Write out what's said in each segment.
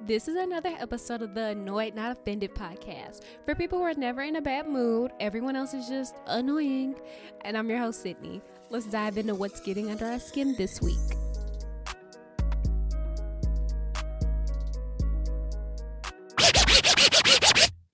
This is another episode of the Annoyed Not Offended podcast for people who are never in a bad mood. Everyone else is just annoying. And I'm your host, Sydney. Let's dive into what's getting under our skin this week.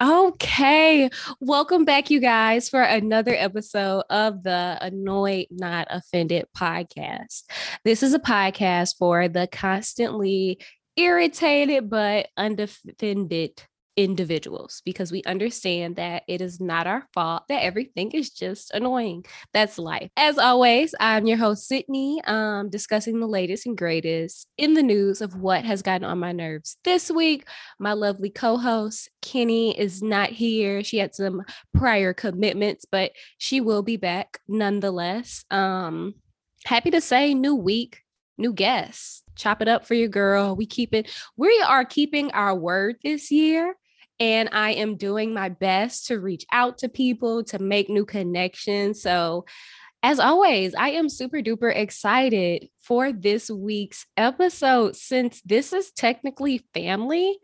Okay, welcome back, you guys, for another episode of the Annoyed Not Offended podcast. This is a podcast for the constantly irritated but undefended individuals because we understand that it is not our fault that everything is just annoying. That's life. As always, I'm your host, Sydney, um, discussing the latest and greatest in the news of what has gotten on my nerves this week. My lovely co host, Kenny, is not here. She had some prior commitments, but she will be back nonetheless. Um, happy to say, new week, new guests chop it up for your girl. We keep it, we are keeping our word this year. And I am doing my best to reach out to people, to make new connections. So, as always, I am super duper excited for this week's episode since this is technically family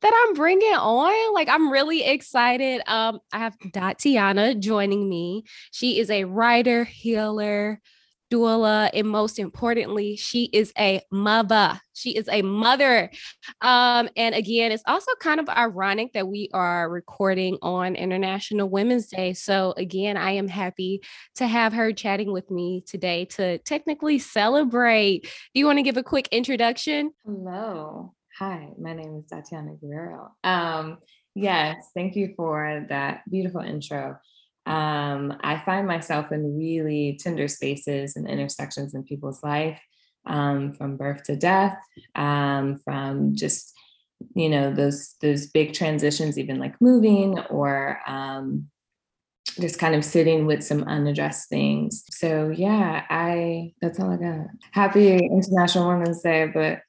that I'm bringing on. Like, I'm really excited. Um, I have Tatiana joining me. She is a writer, healer, doula, and most importantly, she is a mother. She is a mother. Um, and again, it's also kind of ironic that we are recording on International Women's Day. So, again, I am happy to have her chatting with me today to technically celebrate. Do you want to give a quick introduction? Hello. Hi, my name is Tatiana Guerrero. Um, yes, thank you for that beautiful intro um, I find myself in really tender spaces and intersections in people's life, um, from birth to death, um, from just you know those those big transitions, even like moving or um, just kind of sitting with some unaddressed things. So yeah, I that's all I got. Happy International Women's Day, but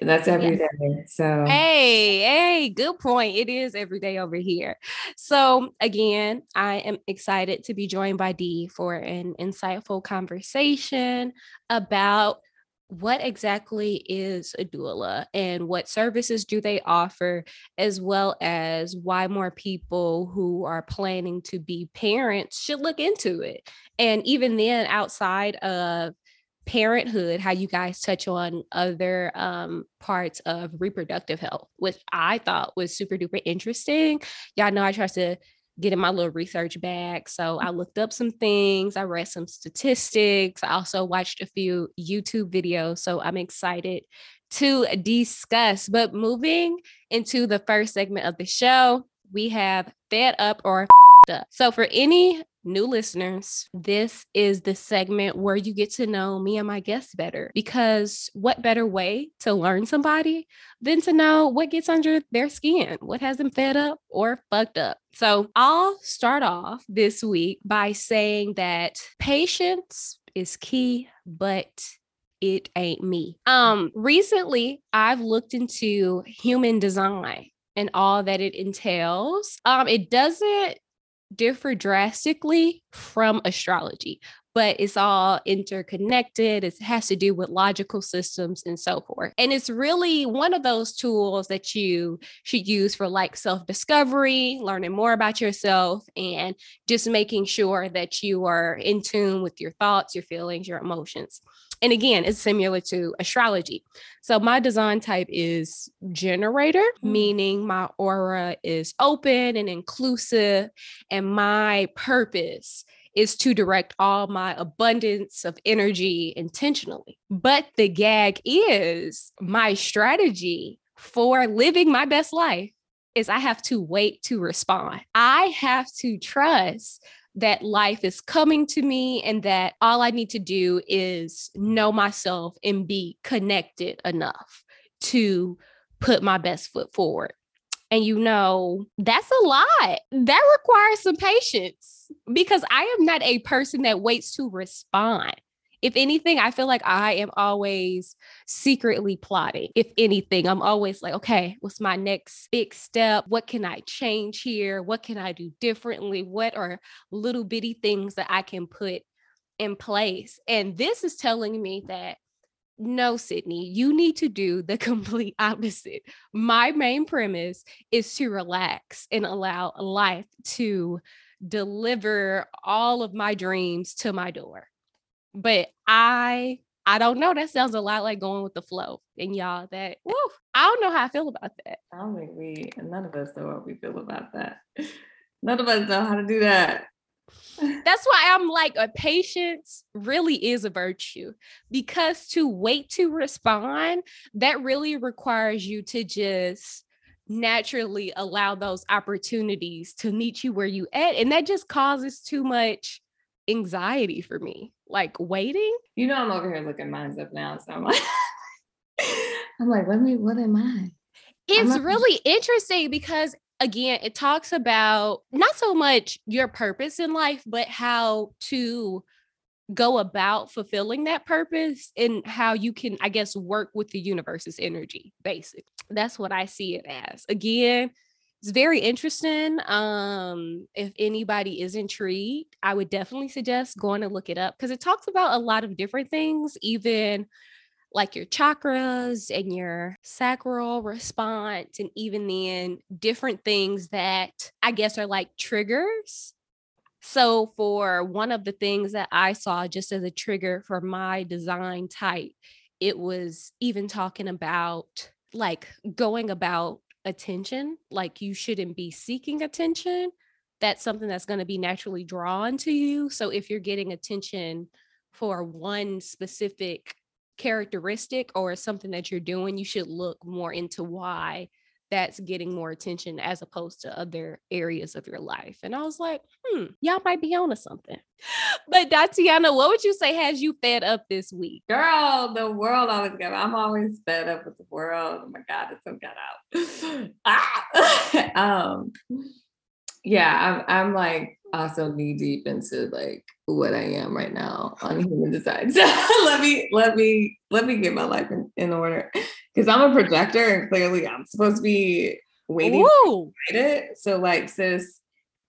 that's every yes. day. So hey, hey, good point. It is every day over here. So again, I am excited to be joined by Dee for an insightful conversation about what exactly is a doula and what services do they offer as well as why more people who are planning to be parents should look into it and even then outside of parenthood, how you guys touch on other um, parts of reproductive health, which I thought was super duper interesting. Y'all know I try to get in my little research bag. So I looked up some things, I read some statistics, I also watched a few YouTube videos. So I'm excited to discuss. But moving into the first segment of the show, we have fed up or up. So for any new listeners, this is the segment where you get to know me and my guests better. Because what better way to learn somebody than to know what gets under their skin, what has them fed up or fucked up? So I'll start off this week by saying that patience is key, but it ain't me. Um recently I've looked into human design and all that it entails. Um it doesn't differ drastically from astrology, but it's all interconnected. It has to do with logical systems and so forth. And it's really one of those tools that you should use for like self discovery, learning more about yourself, and just making sure that you are in tune with your thoughts, your feelings, your emotions. And again, it's similar to astrology. So my design type is generator, mm-hmm. meaning my aura is open and inclusive. And my purpose is to direct all my abundance of energy intentionally. But the gag is my strategy for living my best life is I have to wait to respond. I have to trust that life is coming to me and that all I need to do is know myself and be connected enough to put my best foot forward. And you know, that's a lot. That requires some patience because I am not a person that waits to respond if anything, I feel like I am always secretly plotting. If anything, I'm always like, okay, what's my next big step? What can I change here? What can I do differently? What are little bitty things that I can put in place? And this is telling me that no, Sydney, you need to do the complete opposite. My main premise is to relax and allow life to deliver all of my dreams to my door. But I I don't know. That sounds a lot like going with the flow. And y'all, that woo, I don't know how I feel about that. I don't think we none of us know what we feel about that. None of us know how to do that. That's why I'm like a patience really is a virtue because to wait to respond, that really requires you to just naturally allow those opportunities to meet you where you at. And that just causes too much anxiety for me. Like waiting. You know, I'm over here looking mine up now. So I'm like, I'm like, let me, what am I? It's really interesting because again, it talks about not so much your purpose in life, but how to go about fulfilling that purpose and how you can, I guess, work with the universe's energy, basically. That's what I see it as. Again, it's very interesting. Um, if anybody is intrigued, I would definitely suggest going to look it up because it talks about a lot of different things, even like your chakras and your sacral response, and even then different things that I guess are like triggers. So, for one of the things that I saw just as a trigger for my design type, it was even talking about like going about attention, like you shouldn't be seeking attention. That's something that's going to be naturally drawn to you. So, if you're getting attention for one specific characteristic or something that you're doing, you should look more into why that's getting more attention as opposed to other areas of your life. And I was like, hmm, y'all might be on to something. But Tatiana, what would you say has you fed up this week? Girl, the world always got I'm always fed up with the world. Oh my God, it's so got out. ah! um yeah, I'm I'm like also knee deep into like what I am right now on human design. So let me let me let me get my life in, in order because I'm a projector and clearly I'm supposed to be waiting to write it. So like sis,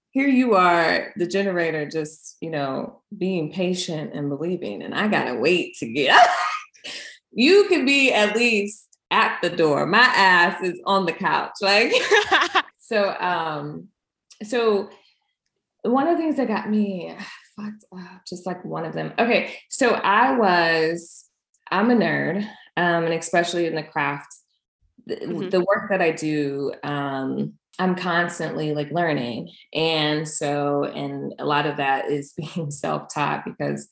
here you are, the generator, just you know being patient and believing, and I gotta wait to get. you can be at least at the door. My ass is on the couch, like so. Um, so one of the things that got me fucked up, just like one of them. Okay, so I was, I'm a nerd, um, and especially in the craft, the, mm-hmm. the work that I do, um, I'm constantly like learning, and so, and a lot of that is being self-taught because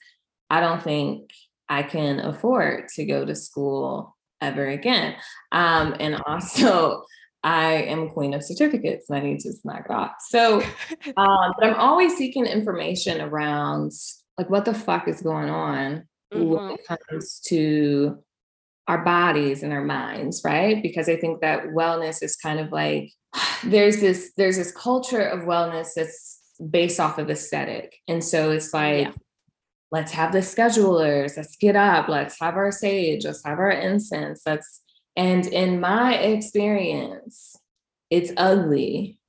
I don't think I can afford to go to school ever again, um, and also. I am queen of certificates and I need to knock it off. So, um, but I'm always seeking information around like what the fuck is going on mm-hmm. when it comes to our bodies and our minds, right? Because I think that wellness is kind of like there's this there's this culture of wellness that's based off of aesthetic. And so it's like yeah. let's have the schedulers, let's get up, let's have our sage, let's have our incense, let's and in my experience, it's ugly.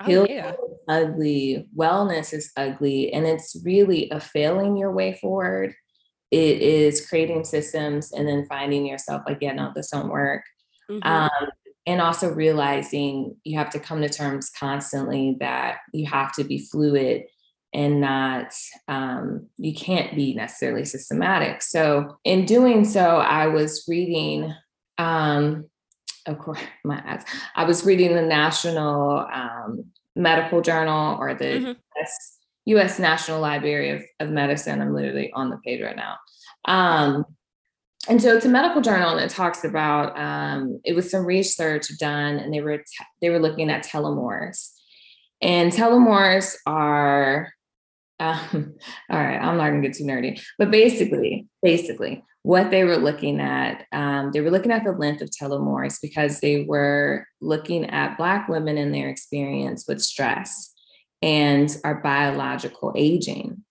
Oh, yeah. ugly. Wellness is ugly. And it's really a failing your way forward. It is creating systems and then finding yourself like, yeah, no, this don't work. Mm-hmm. Um, and also realizing you have to come to terms constantly that you have to be fluid and not um, you can't be necessarily systematic so in doing so i was reading um, of course, my ads. I was reading the National um, Medical Journal or the mm-hmm. US, National Library of, of, Medicine. I'm literally on the page right now. Um, and so it's a medical journal, and it talks about um, it was some research done, and they were te- they were looking at telomeres, and telomeres are um, all right. I'm not gonna get too nerdy, but basically, basically, what they were looking at, um, they were looking at the length of telomeres because they were looking at Black women and their experience with stress and our biological aging.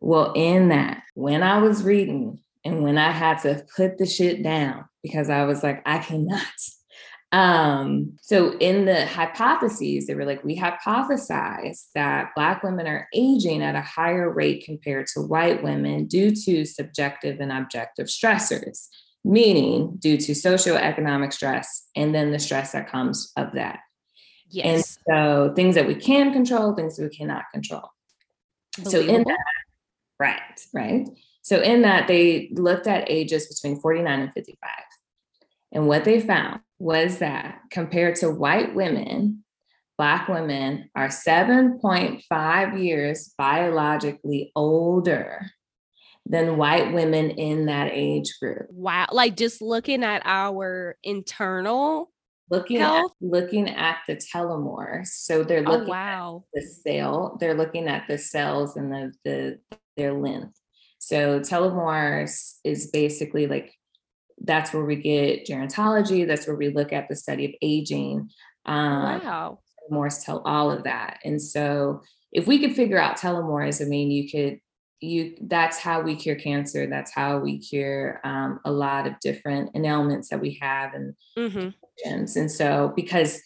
Well, in that, when I was reading and when I had to put the shit down because I was like, I cannot, um, so in the hypotheses, they were like, we hypothesize that Black women are aging at a higher rate compared to white women due to subjective and objective stressors. meaning due to socioeconomic stress and then the stress that comes of that. Yes. And so things that we can control, things that we cannot control. So in that, right, right. So in that, they looked at ages between 49 and 55. And what they found was that compared to white women, Black women are 7.5 years biologically older than white women in that age group. Wow. Like just looking at our internal looking health? at looking at the telomeres. So they're oh, looking oh, wow. at the cell, they're looking at the cells and the, the their length. So telomeres is basically like that's where we get gerontology, that's where we look at the study of aging. Um, wow. Telomeres tell all of that. And so if we could figure out telomeres, I mean, you could you that's how we cure cancer that's how we cure um, a lot of different ailments that we have and mm-hmm. and so because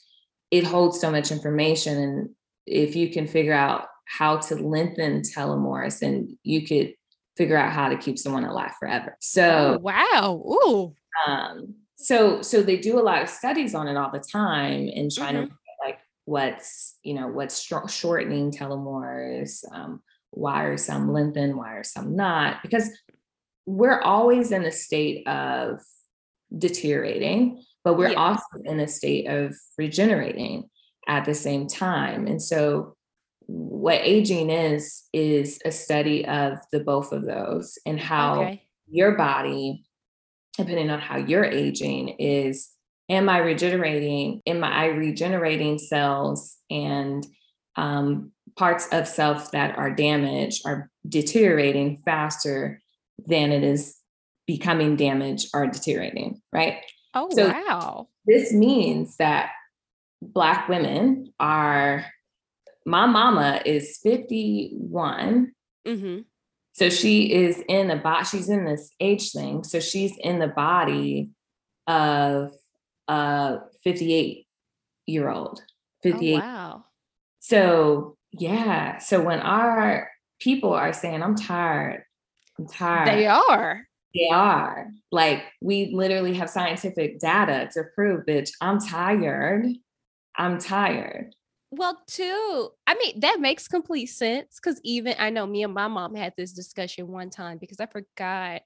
it holds so much information and if you can figure out how to lengthen telomeres and you could figure out how to keep someone alive forever so oh, wow Ooh. Um, so so they do a lot of studies on it all the time and trying mm-hmm. to like what's you know what's shortening telomeres um, why are some lengthen? Why are some not? Because we're always in a state of deteriorating, but we're yeah. also in a state of regenerating at the same time. And so, what aging is, is a study of the both of those and how okay. your body, depending on how you're aging, is am I regenerating? Am I regenerating cells and um, parts of self that are damaged are deteriorating faster than it is becoming damaged or deteriorating, right? Oh, so wow. This means that Black women are, my mama is 51. Mm-hmm. So she is in the body, she's in this age thing. So she's in the body of a 58 year old. 58. Oh, wow. So yeah. So when our people are saying, I'm tired, I'm tired. They are. They are. Like we literally have scientific data to prove, bitch, I'm tired. I'm tired. Well, too, I mean, that makes complete sense because even I know me and my mom had this discussion one time because I forgot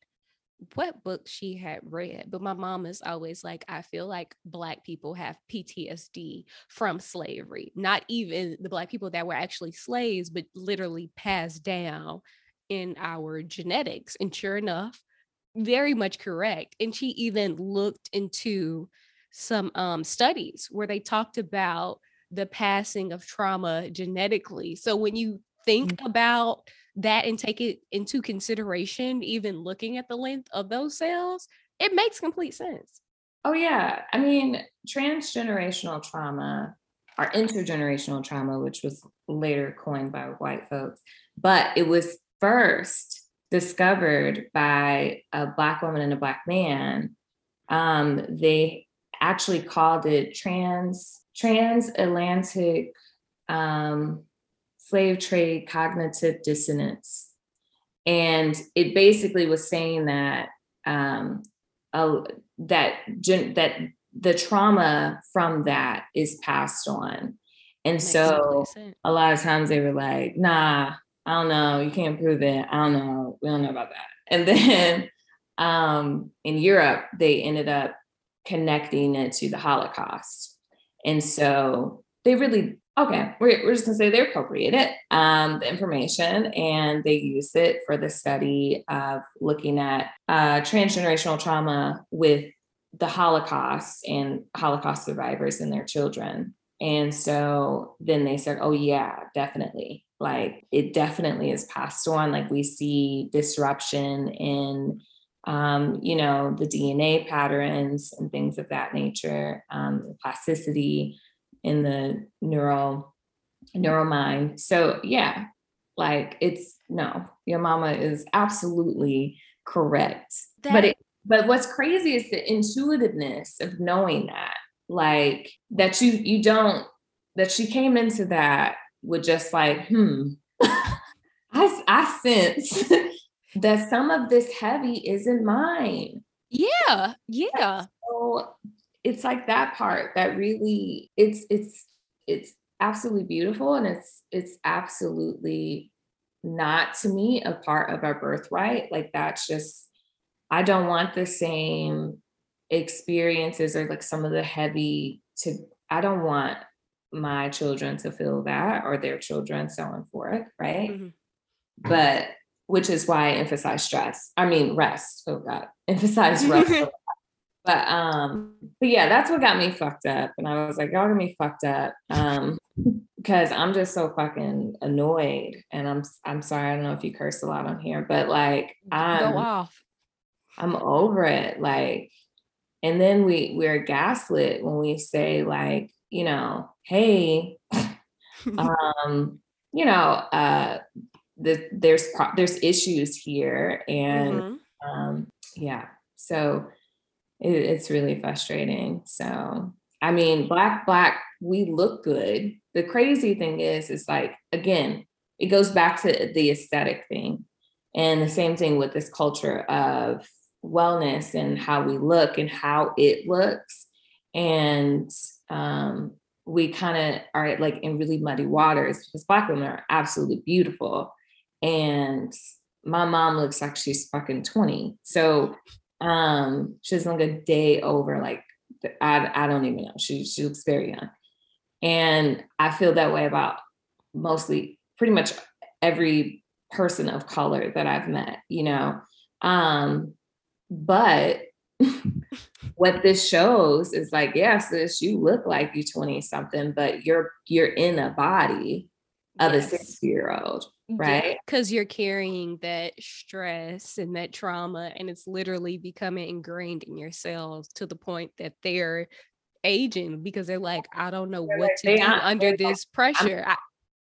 what book she had read, but my mom is always like, I feel like Black people have PTSD from slavery, not even the Black people that were actually slaves, but literally passed down in our genetics. And sure enough, very much correct. And she even looked into some um, studies where they talked about the passing of trauma genetically. So when you think mm-hmm. about that and take it into consideration, even looking at the length of those cells, it makes complete sense. Oh, yeah. I mean, transgenerational trauma or intergenerational trauma, which was later coined by white folks, but it was first discovered by a Black woman and a Black man. Um, they actually called it trans transatlantic um, slave trade cognitive dissonance. And it basically was saying that um, uh, that that the trauma from that is passed on. And so a lot of times they were like, nah, I don't know, you can't prove it. I don't know, we don't know about that. And then um, in Europe, they ended up connecting it to the Holocaust. And so they really okay, we're, we're just gonna say they appropriated um, the information and they used it for the study of looking at uh, transgenerational trauma with the Holocaust and Holocaust survivors and their children. And so then they said, oh, yeah, definitely. Like it definitely is passed on. Like we see disruption in, um, you know, the DNA patterns and things of that nature, um, plasticity in the neural neural mind. So yeah, like it's no, your mama is absolutely correct. That, but it, but what's crazy is the intuitiveness of knowing that, like that you you don't that she came into that with just like, hmm, I I sense that some of this heavy isn't mine. Yeah, yeah. So it's like that part that really it's it's it's absolutely beautiful and it's it's absolutely not to me a part of our birthright. Like that's just I don't want the same experiences or like some of the heavy to I don't want my children to feel that or their children so on forth, right? Mm-hmm. But which is why I emphasize stress. I mean rest. Oh God, emphasize rest. but um, but yeah, that's what got me fucked up. And I was like, y'all got me fucked up. Um, because I'm just so fucking annoyed. And I'm I'm sorry, I don't know if you curse a lot on here, but like I'm go off. I'm over it. Like, and then we we're gaslit when we say, like, you know, hey, um, you know, uh the, there's there's issues here and mm-hmm. um yeah so it, it's really frustrating. So i mean black black we look good. The crazy thing is is like again it goes back to the aesthetic thing. And the same thing with this culture of wellness and how we look and how it looks. And um, we kind of are like in really muddy waters because black women are absolutely beautiful. And my mom looks like she's fucking 20 so um she's like a day over like I, I don't even know she she looks very young and I feel that way about mostly pretty much every person of color that I've met, you know. Um, but what this shows is like, yes, sis, you look like you're 20 something, but you're you're in a body of yes. a 60 year old, right? Because yeah, you're carrying that stress and that trauma, and it's literally becoming ingrained in your cells to the point that they're aging because they're like, I don't know what to do under this pressure. I'm,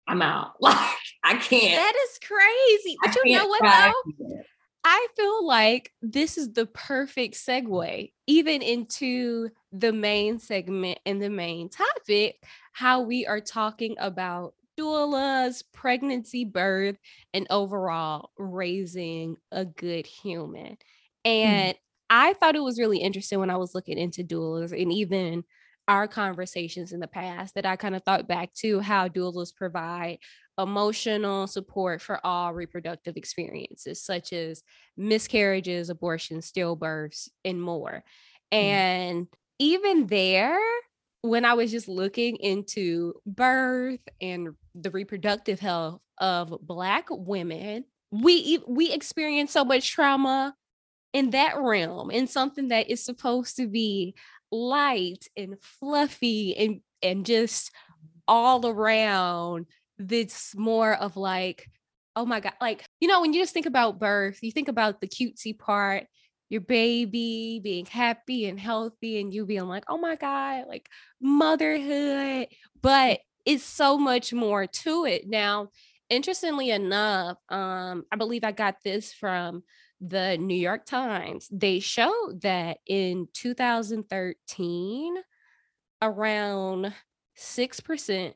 I'm out. Like I can't. That is crazy. But you know what though? I feel like this is the perfect segue, even into the main segment and the main topic, how we are talking about doulas, pregnancy, birth, and overall raising a good human. Hmm. And mm. I thought it was really interesting when I was looking into doulas and even our conversations in the past that I kind of thought back to how doulas provide emotional support for all reproductive experiences, such as miscarriages, abortions, stillbirths, and more. Mm. And even there, when I was just looking into birth and the reproductive health of Black women, we we experience so much trauma in that realm in something that is supposed to be light and fluffy and and just all around that's more of like oh my god like you know when you just think about birth you think about the cutesy part your baby being happy and healthy and you being like oh my god like motherhood but it's so much more to it now interestingly enough um i believe i got this from the New York Times, they showed that in 2013, around 6%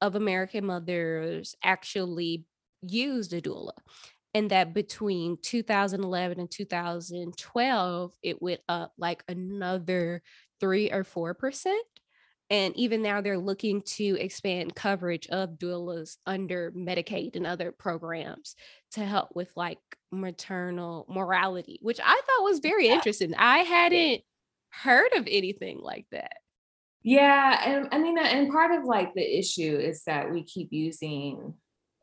of American mothers actually used a doula. And that between 2011 and 2012, it went up like another three or 4%. And even now, they're looking to expand coverage of doulas under Medicaid and other programs to help with like maternal mortality, which I thought was very yeah. interesting. I hadn't heard of anything like that. Yeah. And I mean, and part of like the issue is that we keep using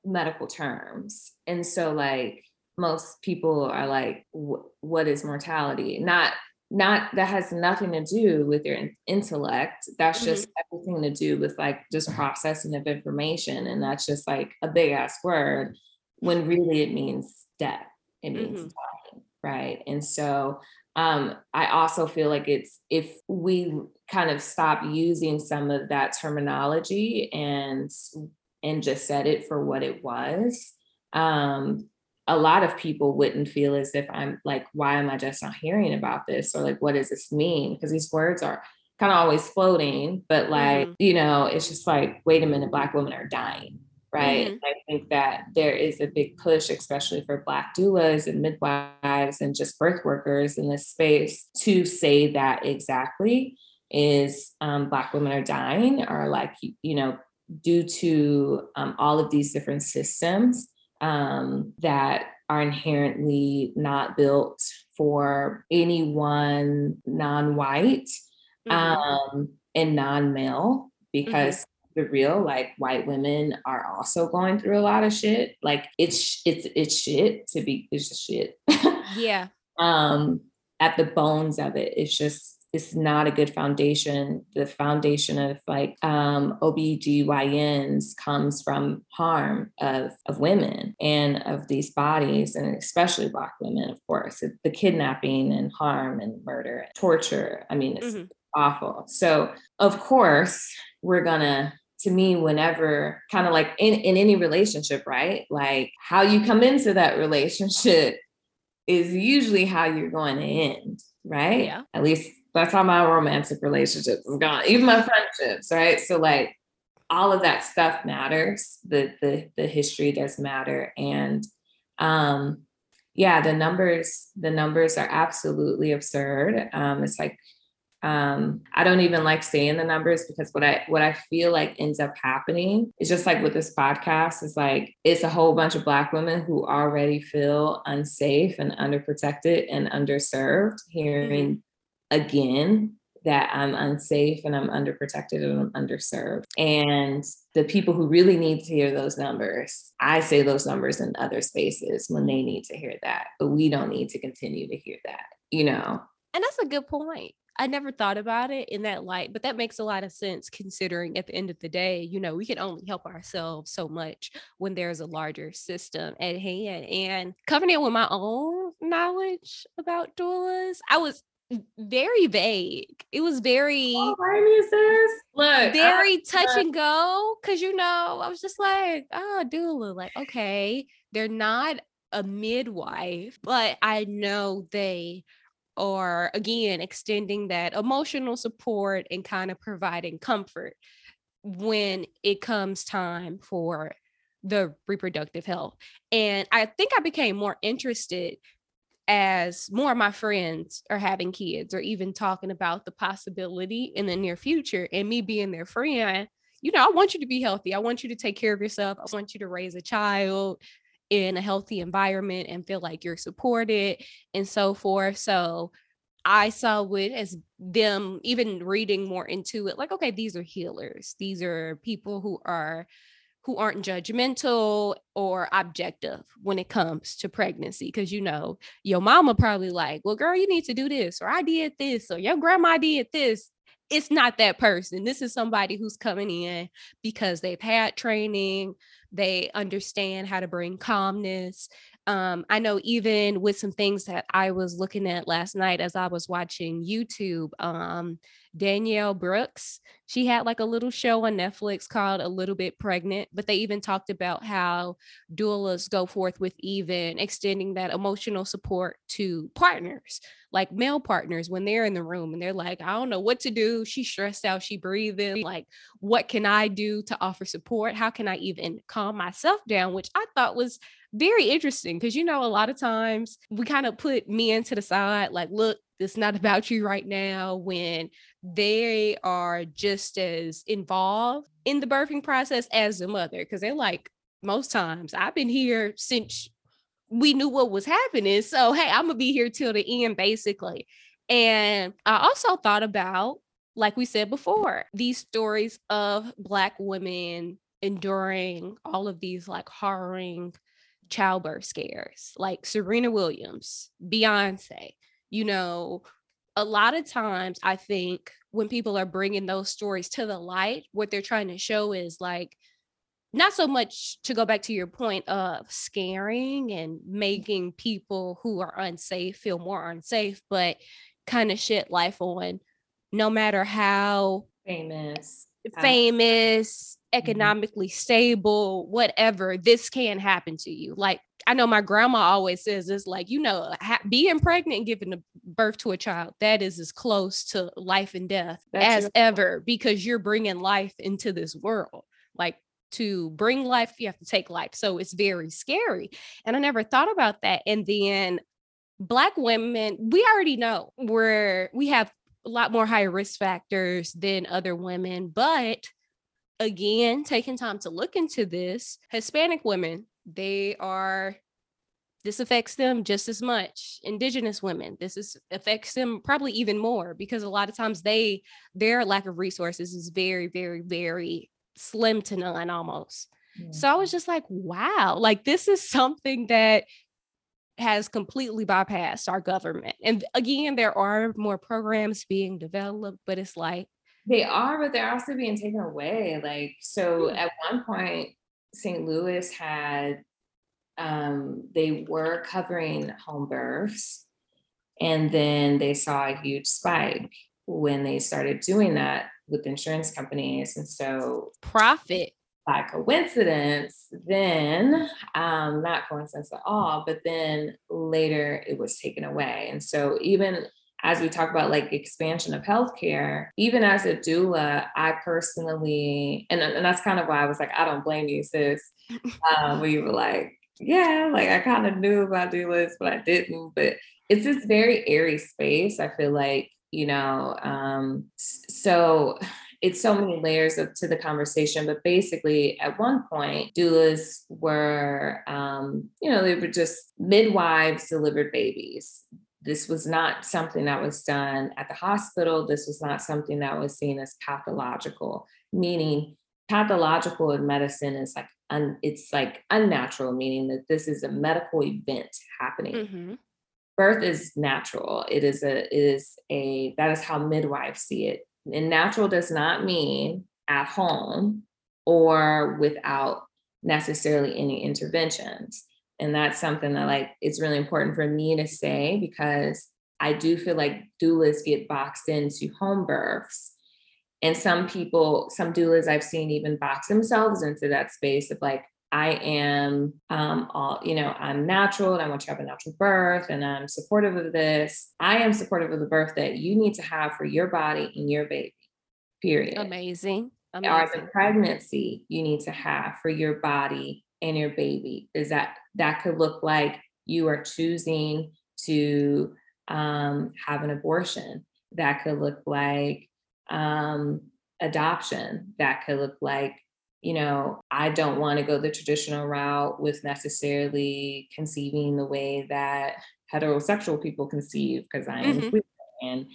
medical terms. And so, like, most people are like, what is mortality? Not not that has nothing to do with your intellect that's mm-hmm. just everything to do with like just processing of information and that's just like a big ass word when really it means death it means mm-hmm. dying right and so um, i also feel like it's if we kind of stop using some of that terminology and and just said it for what it was um, a lot of people wouldn't feel as if I'm like, why am I just not hearing about this? Or like, what does this mean? Because these words are kind of always floating, but like, mm-hmm. you know, it's just like, wait a minute, Black women are dying. right? Mm-hmm. I think that there is a big push, especially for Black doulas and midwives and just birth workers in this space, to say that exactly is um, Black women are dying, or like, you know, due to um, all of these different systems um, that are inherently not built for anyone non-white mm-hmm. um, and non-male because mm-hmm. the real like white women are also going through a lot of shit like it's it's it's shit to be it's just shit yeah um at the bones of it it's just it's not a good foundation. The foundation of like um, OBGYNs comes from harm of, of women and of these bodies, and especially Black women, of course. The kidnapping and harm and murder and torture. I mean, it's mm-hmm. awful. So, of course, we're gonna to me whenever kind of like in, in any relationship right like how you come into that relationship is usually how you're going to end right yeah at least that's how my romantic relationships is gone, even my friendships, right? So like all of that stuff matters. The the the history does matter. And um yeah, the numbers, the numbers are absolutely absurd. Um, it's like um, I don't even like saying the numbers because what I what I feel like ends up happening is just like with this podcast is like it's a whole bunch of black women who already feel unsafe and underprotected and underserved hearing again that I'm unsafe and I'm underprotected and I'm underserved. And the people who really need to hear those numbers, I say those numbers in other spaces when they need to hear that, but we don't need to continue to hear that, you know? And that's a good point. I never thought about it in that light, but that makes a lot of sense considering at the end of the day, you know, we can only help ourselves so much when there's a larger system at hand. And coming in with my own knowledge about doulas, I was very vague. It was very oh, look very I, touch and go. Cause you know, I was just like, oh, doula, like, okay, they're not a midwife, but I know they are again extending that emotional support and kind of providing comfort when it comes time for the reproductive health. And I think I became more interested as more of my friends are having kids or even talking about the possibility in the near future and me being their friend you know i want you to be healthy. I want you to take care of yourself. I want you to raise a child in a healthy environment and feel like you're supported and so forth. So I saw it as them even reading more into it, like, okay, these are healers. These are people who are who aren't judgmental or objective when it comes to pregnancy. Cause you know, your mama probably like, well, girl, you need to do this, or I did this, or your grandma did this. It's not that person. This is somebody who's coming in because they've had training, they understand how to bring calmness. Um, I know even with some things that I was looking at last night as I was watching YouTube, um, Danielle Brooks. She had like a little show on Netflix called A Little Bit Pregnant, but they even talked about how doulas go forth with even extending that emotional support to partners, like male partners, when they're in the room and they're like, I don't know what to do. She's stressed out, she breathing. Like, what can I do to offer support? How can I even calm myself down? Which I thought was very interesting because you know a lot of times we kind of put men to the side like look it's not about you right now when they are just as involved in the birthing process as the mother because they're like most times i've been here since we knew what was happening so hey i'm gonna be here till the end basically. And i also thought about like we said before these stories of black women enduring all of these like harrowing childbirth scares like serena williams beyonce you know, a lot of times I think when people are bringing those stories to the light, what they're trying to show is like, not so much to go back to your point of scaring and making people who are unsafe feel more unsafe, but kind of shit life on no matter how famous, famous, mm-hmm. economically stable, whatever, this can happen to you. Like I know my grandma always says this, like, you know, ha- being pregnant and giving birth to a child, that is as close to life and death That's as ever because you're bringing life into this world. Like to bring life, you have to take life. So it's very scary. And I never thought about that. And then black women, we already know we're we have a lot more higher risk factors than other women, but again, taking time to look into this, Hispanic women, they are this affects them just as much indigenous women this is affects them probably even more because a lot of times they their lack of resources is very very very slim to none almost yeah. so i was just like wow like this is something that has completely bypassed our government and again there are more programs being developed but it's like they are but they're also being taken away like so at one point st louis had um, they were covering home births, and then they saw a huge spike when they started doing that with insurance companies. And so, profit by coincidence, then, um, not coincidence at all, but then later it was taken away. And so, even as we talk about like expansion of healthcare, even as a doula, I personally, and, and that's kind of why I was like, I don't blame you, sis. Um, we were like, yeah, like I kind of knew about doulas, but I didn't. But it's this very airy space. I feel like, you know, um, so it's so many layers of, to the conversation. But basically, at one point, doulas were, um, you know, they were just midwives delivered babies. This was not something that was done at the hospital. This was not something that was seen as pathological, meaning pathological in medicine is like un, it's like unnatural, meaning that this is a medical event happening. Mm-hmm. Birth is natural. It is a it is a that is how midwives see it. And natural does not mean at home or without necessarily any interventions. And that's something that like it's really important for me to say because I do feel like doulas get boxed into home births and some people, some doulas I've seen even box themselves into that space of like, I am um, all, you know, I'm natural and I want you to have a natural birth and I'm supportive of this. I am supportive of the birth that you need to have for your body and your baby, period. Amazing. Amazing. Or the pregnancy you need to have for your body and your baby. Is that that could look like you are choosing to um, have an abortion. That could look like um, adoption that could look like you know i don't want to go the traditional route with necessarily conceiving the way that heterosexual people conceive because i am mm-hmm. and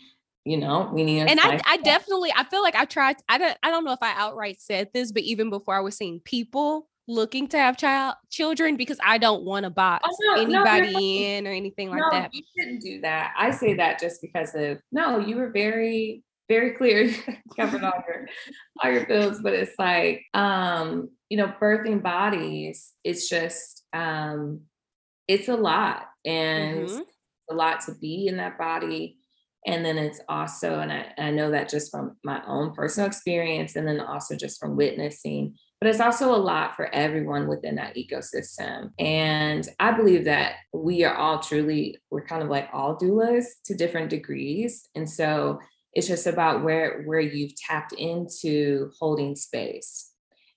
you know we need and I, I definitely i feel like i tried i don't i don't know if i outright said this but even before i was seeing people looking to have child children because i don't want to box oh, no, anybody no, in or anything like no, that. you shouldn't do that. I say that just because of no you were very very clear covered all your all your bills but it's like um you know birthing bodies it's just um it's a lot and mm-hmm. a lot to be in that body and then it's also and I, I know that just from my own personal experience and then also just from witnessing but it's also a lot for everyone within that ecosystem. And I believe that we are all truly, we're kind of like all doulas to different degrees. And so it's just about where where you've tapped into holding space.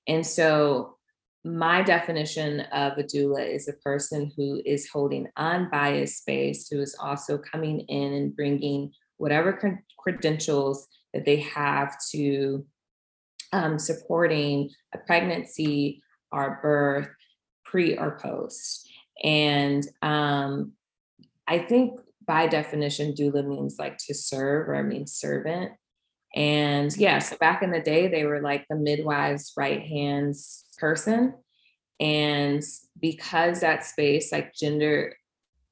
And so my definition of a doula is a person who is holding unbiased space, who is also coming in and bringing whatever credentials that they have to um, supporting a pregnancy or birth, pre or post. And um, I think by definition, doula means like to serve or means servant. And yeah, so back in the day, they were like the midwife's right hands person. And because that space, like gender,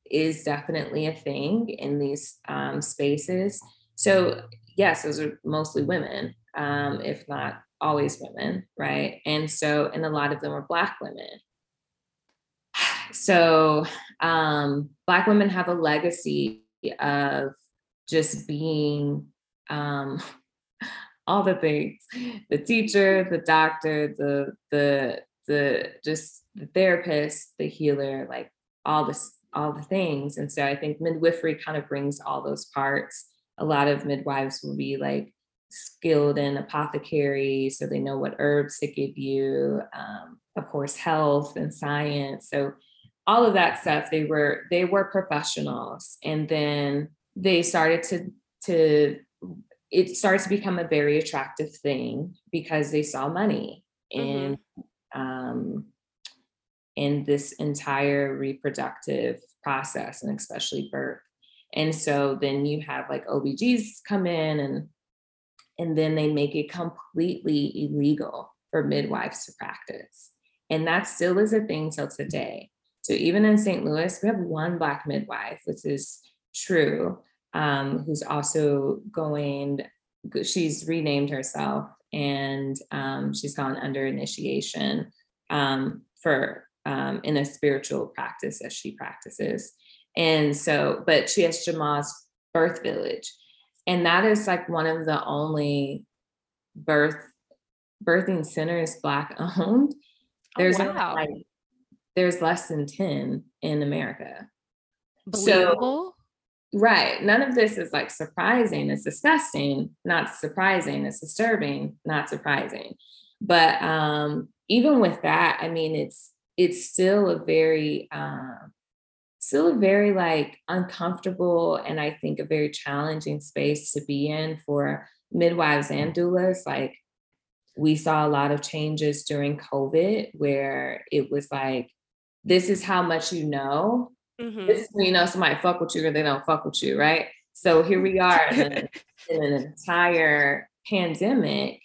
is definitely a thing in these um, spaces. So, yes, those are mostly women, um, if not always women, right? And so, and a lot of them are Black women. So, um, Black women have a legacy of just being um, all the things the teacher, the doctor, the, the, the, just the therapist, the healer, like all this, all the things. And so I think midwifery kind of brings all those parts. A lot of midwives will be like skilled in apothecary, so they know what herbs to give you. Um, of course, health and science. So all of that stuff, they were they were professionals, and then they started to to it started to become a very attractive thing because they saw money in mm-hmm. um, in this entire reproductive process and especially birth. And so then you have like OBGs come in and and then they make it completely illegal for midwives to practice. And that still is a thing till today. So even in St. Louis, we have one Black midwife, which is true, um, who's also going, she's renamed herself and um, she's gone under initiation um, for um, in a spiritual practice that she practices. And so, but she has Jamaa's birth village. And that is like one of the only birth birthing centers black owned. Oh, there's oh, wow. like there's less than 10 in America. Believable. So right. None of this is like surprising. It's disgusting, not surprising. It's disturbing, not surprising. But um even with that, I mean it's it's still a very um still a very like uncomfortable and I think a very challenging space to be in for midwives and doulas. Like we saw a lot of changes during COVID where it was like, this is how much you know. Mm-hmm. This is when you know somebody fuck with you or they don't fuck with you, right? So here we are in, in an entire pandemic,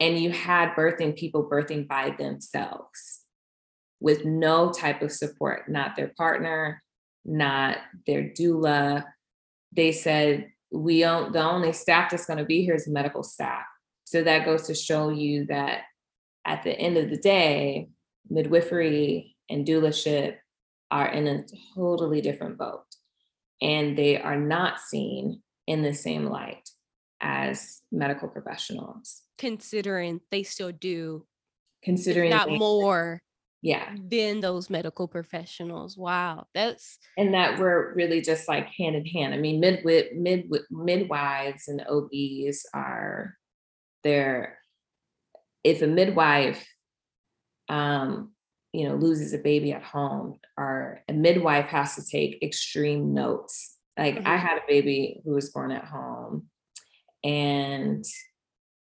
and you had birthing people birthing by themselves with no type of support, not their partner, not their doula. They said, we don't, the only staff that's going to be here is medical staff. So that goes to show you that at the end of the day, midwifery and doulaship are in a totally different boat. And they are not seen in the same light as medical professionals. Considering they still do, considering not more yeah than those medical professionals wow that's and that we're really just like hand in hand i mean mid mid midwives and obs are there if a midwife um you know loses a baby at home or a midwife has to take extreme notes. Like mm-hmm. i had a baby who was born at home and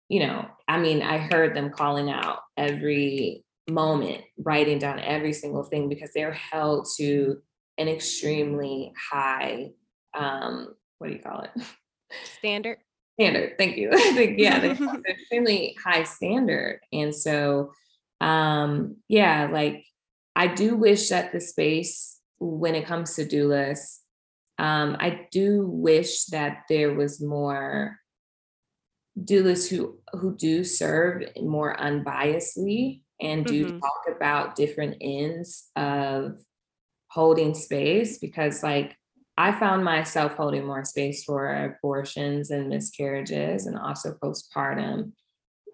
you know i mean i heard them calling out every moment writing down every single thing because they're held to an extremely high um what do you call it? Standard? Standard thank you. I think yeah they have extremely high standard. And so um yeah like i do wish that the space when it comes to doulas um i do wish that there was more doulas who who do serve more unbiasedly and do mm-hmm. talk about different ends of holding space because like I found myself holding more space for abortions and miscarriages and also postpartum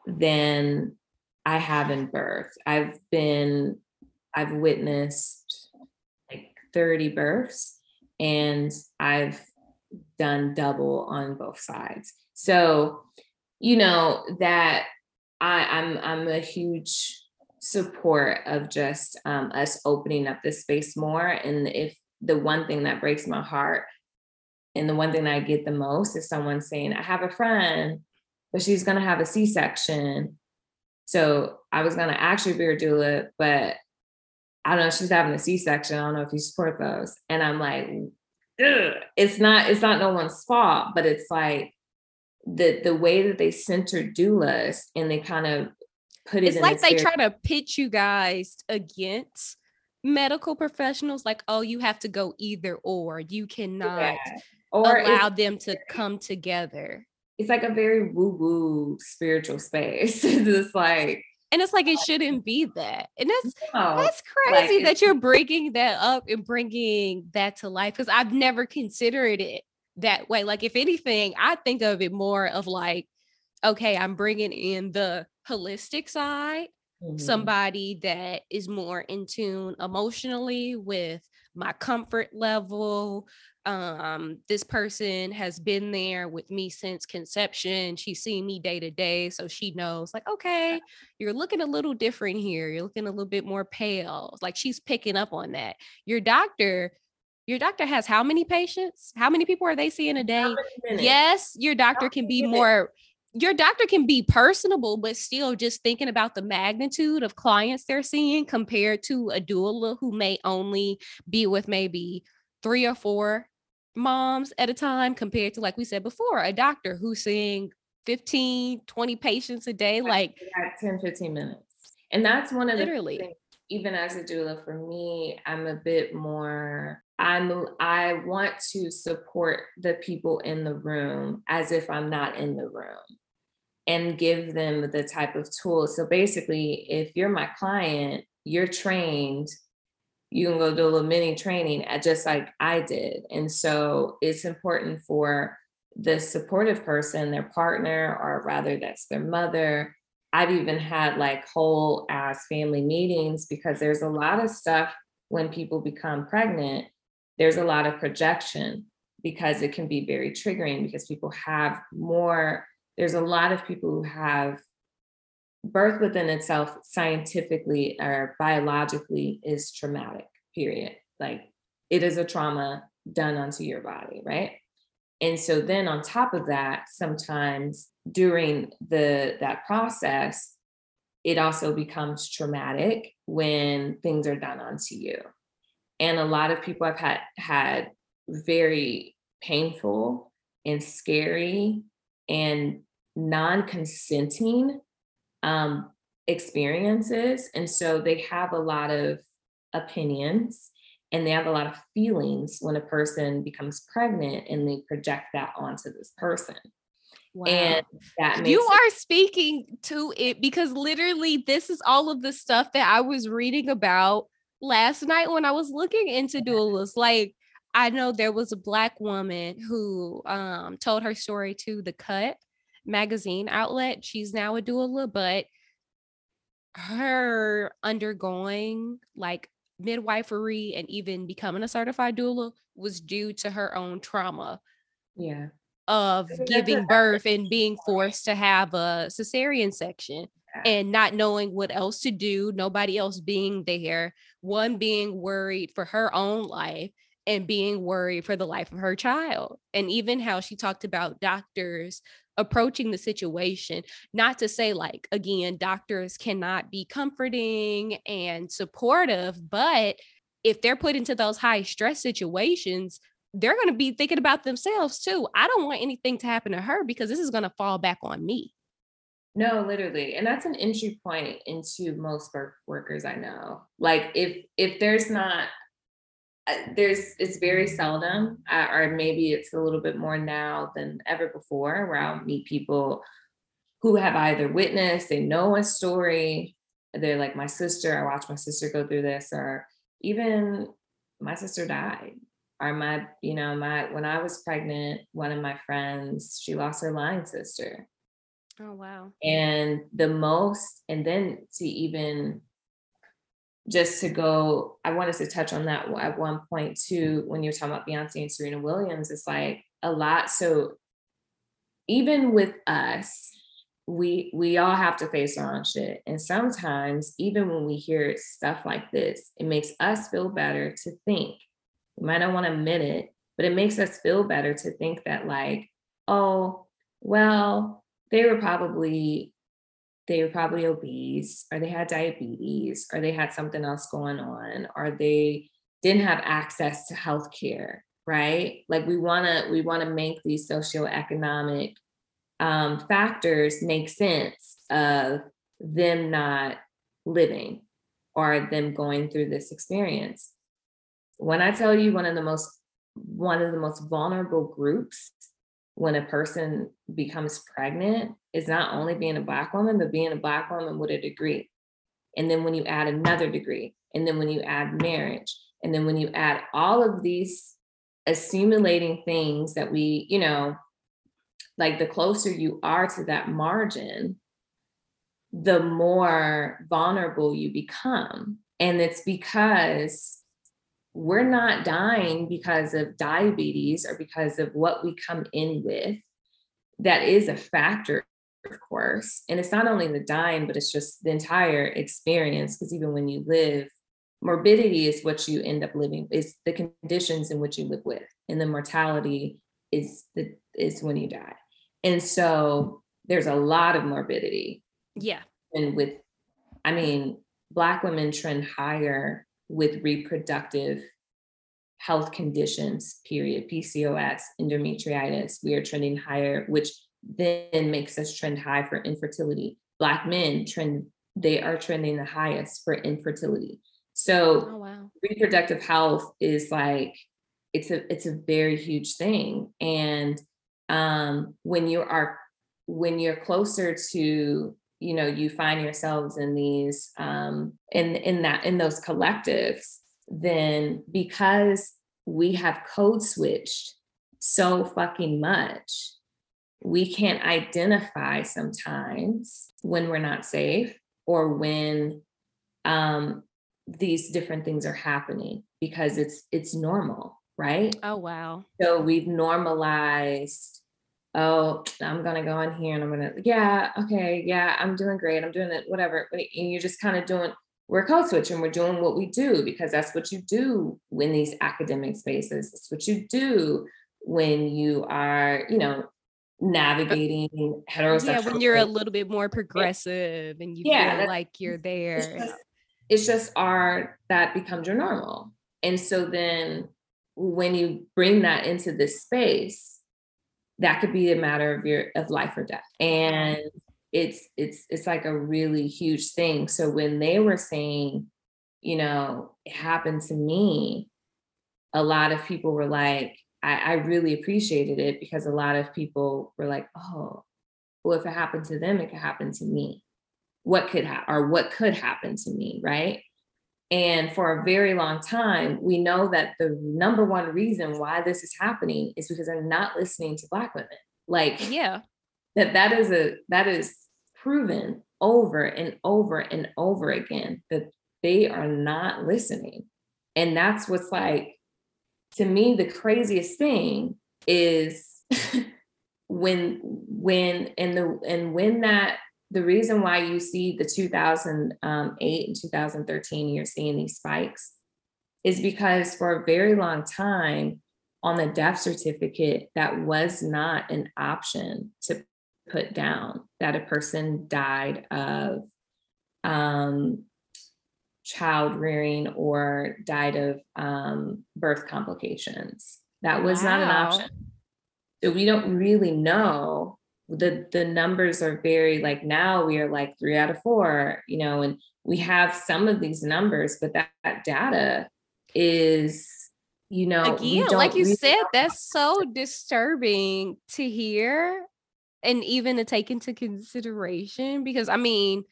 than I have in birth. I've been, I've witnessed like 30 births and I've done double on both sides. So, you know, that I, I'm I'm a huge support of just um, us opening up this space more. And if the one thing that breaks my heart and the one thing that I get the most is someone saying, I have a friend, but she's going to have a C section. So I was going to actually be a doula, but I don't know, she's having a C section. I don't know if you support those. And I'm like, Ugh. it's not, it's not no one's fault, but it's like, the the way that they center doulas and they kind of put it it's like they try to pitch you guys against medical professionals like oh you have to go either or you cannot yeah. or allow them to come together it's like a very woo-woo spiritual space. It's like and it's like it shouldn't be that. And that's no, that's crazy like, that you're breaking that up and bringing that to life because i've never considered it that way. Like if anything i think of it more of like okay i'm bringing in the holistic side, mm-hmm. somebody that is more in tune emotionally with my comfort level, um this person has been there with me since conception she's seen me day to day so she knows like okay you're looking a little different here you're looking a little bit more pale like she's picking up on that. Your doctor your doctor has how many patients? How many people are they seeing a day? yes your doctor can be more your doctor can be personable, but still just thinking about the magnitude of clients they're seeing compared to a doula who may only be with maybe three or four moms at a time compared to like we said before a doctor who's seeing 15 20 patients a day like 10 15 minutes. And that's one of literally. the things, even as a doula for me i'm a bit more i'm i want to support the people in the room as if i'm not in the room and give them the type of tools. So basically if you're my client you're trained you can go do a little mini training at just like I did. And so it's important for the supportive person, their partner, or rather that's their mother. I've even had like whole ass family meetings because there's a lot of stuff when people become pregnant, there's a lot of projection because it can be very triggering because people have more, there's a lot of people who have birth within itself scientifically or biologically is traumatic period. Like it is a trauma done onto your body right? And so then on top of that sometimes during the that process it also becomes traumatic when things are done onto you. And a lot of people have had had very painful and scary and non-consenting um, experiences. And so they have a lot of opinions and they have a lot of feelings when a person becomes pregnant and they project that onto this person. Wow. And that you are speaking to it because literally this is all of the stuff that I was reading about last night when I was looking into doulas. Like I know there was a black woman who um, told her story to the Cut magazine outlet. She's now a doula, but her undergoing like midwifery and even becoming a certified doula was due to her own trauma. Yeah. Of giving birth and being forced to have a cesarean section and not knowing what else to do, nobody else being there, one being worried for her own life and being worried for the life of her child. And even how she talked about doctors approaching the situation not to say like again doctors cannot be comforting and supportive but if they're put into those high stress situations they're going to be thinking about themselves too. I don't want anything to happen to her because this is going to fall back on me. No literally and that's an entry point into most workers i know. Like if if there's not there's it's very seldom uh, or maybe it's a little bit more now than ever before where i'll meet people who have either witnessed they know a story they're like my sister i watched my sister go through this or even my sister died or my you know my when i was pregnant one of my friends she lost her lying sister. Oh wow. And the most and then to even just to go, I wanted to touch on that at one point too, when you're talking about Beyonce and Serena Williams, it's like a lot. So even with us, we we all have to face our own shit. And sometimes, even when we hear stuff like this, it makes us feel better to think. We might not want to admit it, but it makes us feel better to think that, like, oh, well, they were probably they were probably obese or they had diabetes or they had something else going on or they didn't have access to health care right? Like we want to we want to make these socioeconomic um, factors make sense of them not living or them going through this experience. When i tell you one of the most one of the most vulnerable groups when a person becomes pregnant is not only being a black woman, but being a black woman with a degree. And then when you add another degree, and then when you add marriage, and then when you add all of these assimilating things that we, you know, like the closer you are to that margin, the more vulnerable you become. And it's because we're not dying because of diabetes or because of what we come in with. That is a factor, of course. And it's not only the dying, but it's just the entire experience. Because even when you live, morbidity is what you end up living, is the conditions in which you live with. And the mortality is the is when you die. And so there's a lot of morbidity. Yeah. And with, I mean, Black women trend higher with reproductive health conditions, period, PCOS, endometritis, we are trending higher, which then makes us trend high for infertility. Black men trend, they are trending the highest for infertility. So oh, wow. reproductive health is like, it's a it's a very huge thing. And um, when you are when you're closer to you know you find yourselves in these um in in that in those collectives then because we have code switched so fucking much we can't identify sometimes when we're not safe or when um these different things are happening because it's it's normal right? Oh wow. So we've normalized oh, I'm gonna go in here and I'm gonna, yeah, okay, yeah, I'm doing great, I'm doing it, whatever. And you're just kind of doing, we're code switching, and we're doing what we do because that's what you do in these academic spaces. It's what you do when you are, you know, navigating heterosexual. Yeah, when you're a little bit more progressive and you yeah, feel like you're there. It's just, it's just our that becomes your normal. And so then when you bring that into this space, that could be a matter of your of life or death. And it's it's it's like a really huge thing. So when they were saying you know it happened to me a lot of people were like I, I really appreciated it because a lot of people were like oh well if it happened to them it could happen to me. What could happen or what could happen to me right and for a very long time, we know that the number one reason why this is happening is because they're not listening to Black women. Like, yeah, that that is a that is proven over and over and over again that they are not listening. And that's what's like to me the craziest thing is when when and the and when that the reason why you see the 2008 and 2013, you're seeing these spikes is because for a very long time on the death certificate, that was not an option to put down that a person died of um, child rearing or died of um, birth complications. That was wow. not an option. So we don't really know the the numbers are very like now we are like three out of four you know and we have some of these numbers but that, that data is you know again like you said that's so disturbing to hear and even to take into consideration because i mean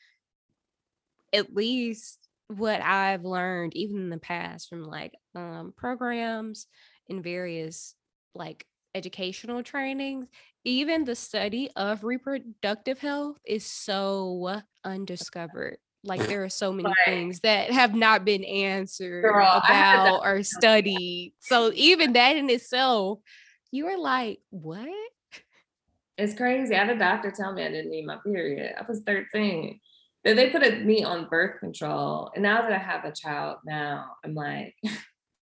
at least what i've learned even in the past from like um programs in various like educational trainings even the study of reproductive health is so undiscovered. Like there are so many things that have not been answered Girl, about or studied. So even that in itself, you are like, what? It's crazy. I had a doctor tell me I didn't need my period. I was 13. Then they put me on birth control. And now that I have a child now, I'm like,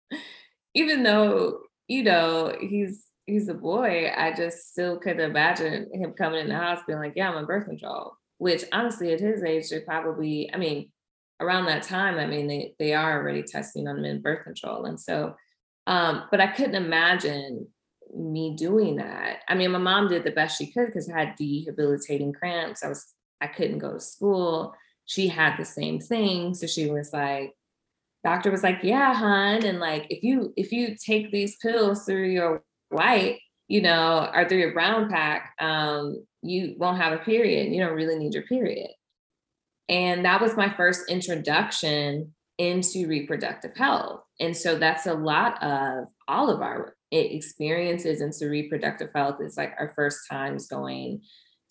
even though, you know, he's he's a boy, I just still couldn't imagine him coming in the house being like, yeah, I'm on birth control. Which honestly, at his age, they probably, I mean, around that time, I mean, they they are already testing on men birth control. And so, um, but I couldn't imagine me doing that. I mean, my mom did the best she could because I had debilitating cramps. I was I couldn't go to school. She had the same thing. So she was like, doctor was like, yeah, hun. And like, if you if you take these pills through your white, you know, or through your brown pack, um, you won't have a period. You don't really need your period. And that was my first introduction into reproductive health. And so that's a lot of all of our experiences into reproductive health. It's like our first times going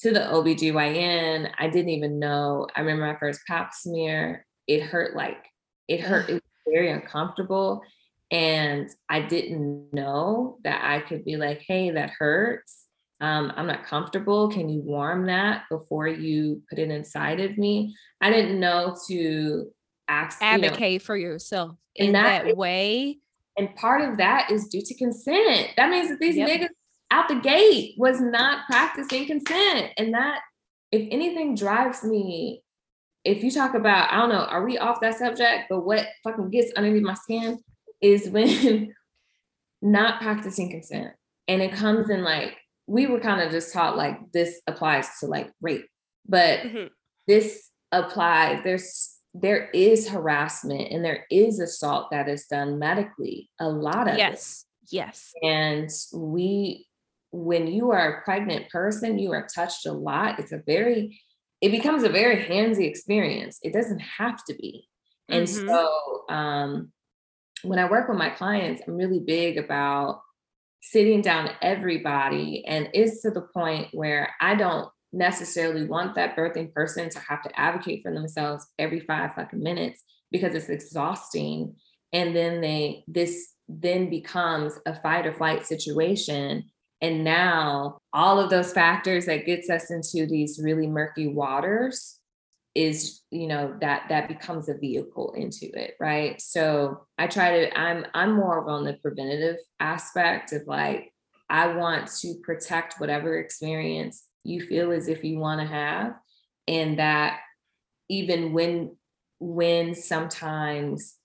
to the OBGYN. I didn't even know. I remember my first pap smear. It hurt like it hurt. It was very uncomfortable. And I didn't know that I could be like, hey, that hurts. Um, I'm not comfortable. Can you warm that before you put it inside of me? I didn't know to ask, advocate you know, for yourself in that, that, way. And part of that is due to consent. That means that these yep. niggas out the gate was not practicing consent. And that, if anything, drives me. If you talk about, I don't know, are we off that subject? But what fucking gets underneath my skin is when not practicing consent. And it comes in like, we were kind of just taught like this applies to like rape, but mm-hmm. this applies, there's there is harassment and there is assault that is done medically. A lot of yes, it. yes. And we when you are a pregnant person, you are touched a lot. It's a very, it becomes a very handsy experience. It doesn't have to be. And mm-hmm. so um, when I work with my clients, I'm really big about sitting down everybody. And it's to the point where I don't necessarily want that birthing person to have to advocate for themselves every five fucking minutes because it's exhausting. And then they, this then becomes a fight or flight situation and now all of those factors that gets us into these really murky waters is you know that that becomes a vehicle into it right? So i try to i'm i'm more on the preventative aspect of like i want to protect whatever experience you feel as if you want to have and that even when when sometimes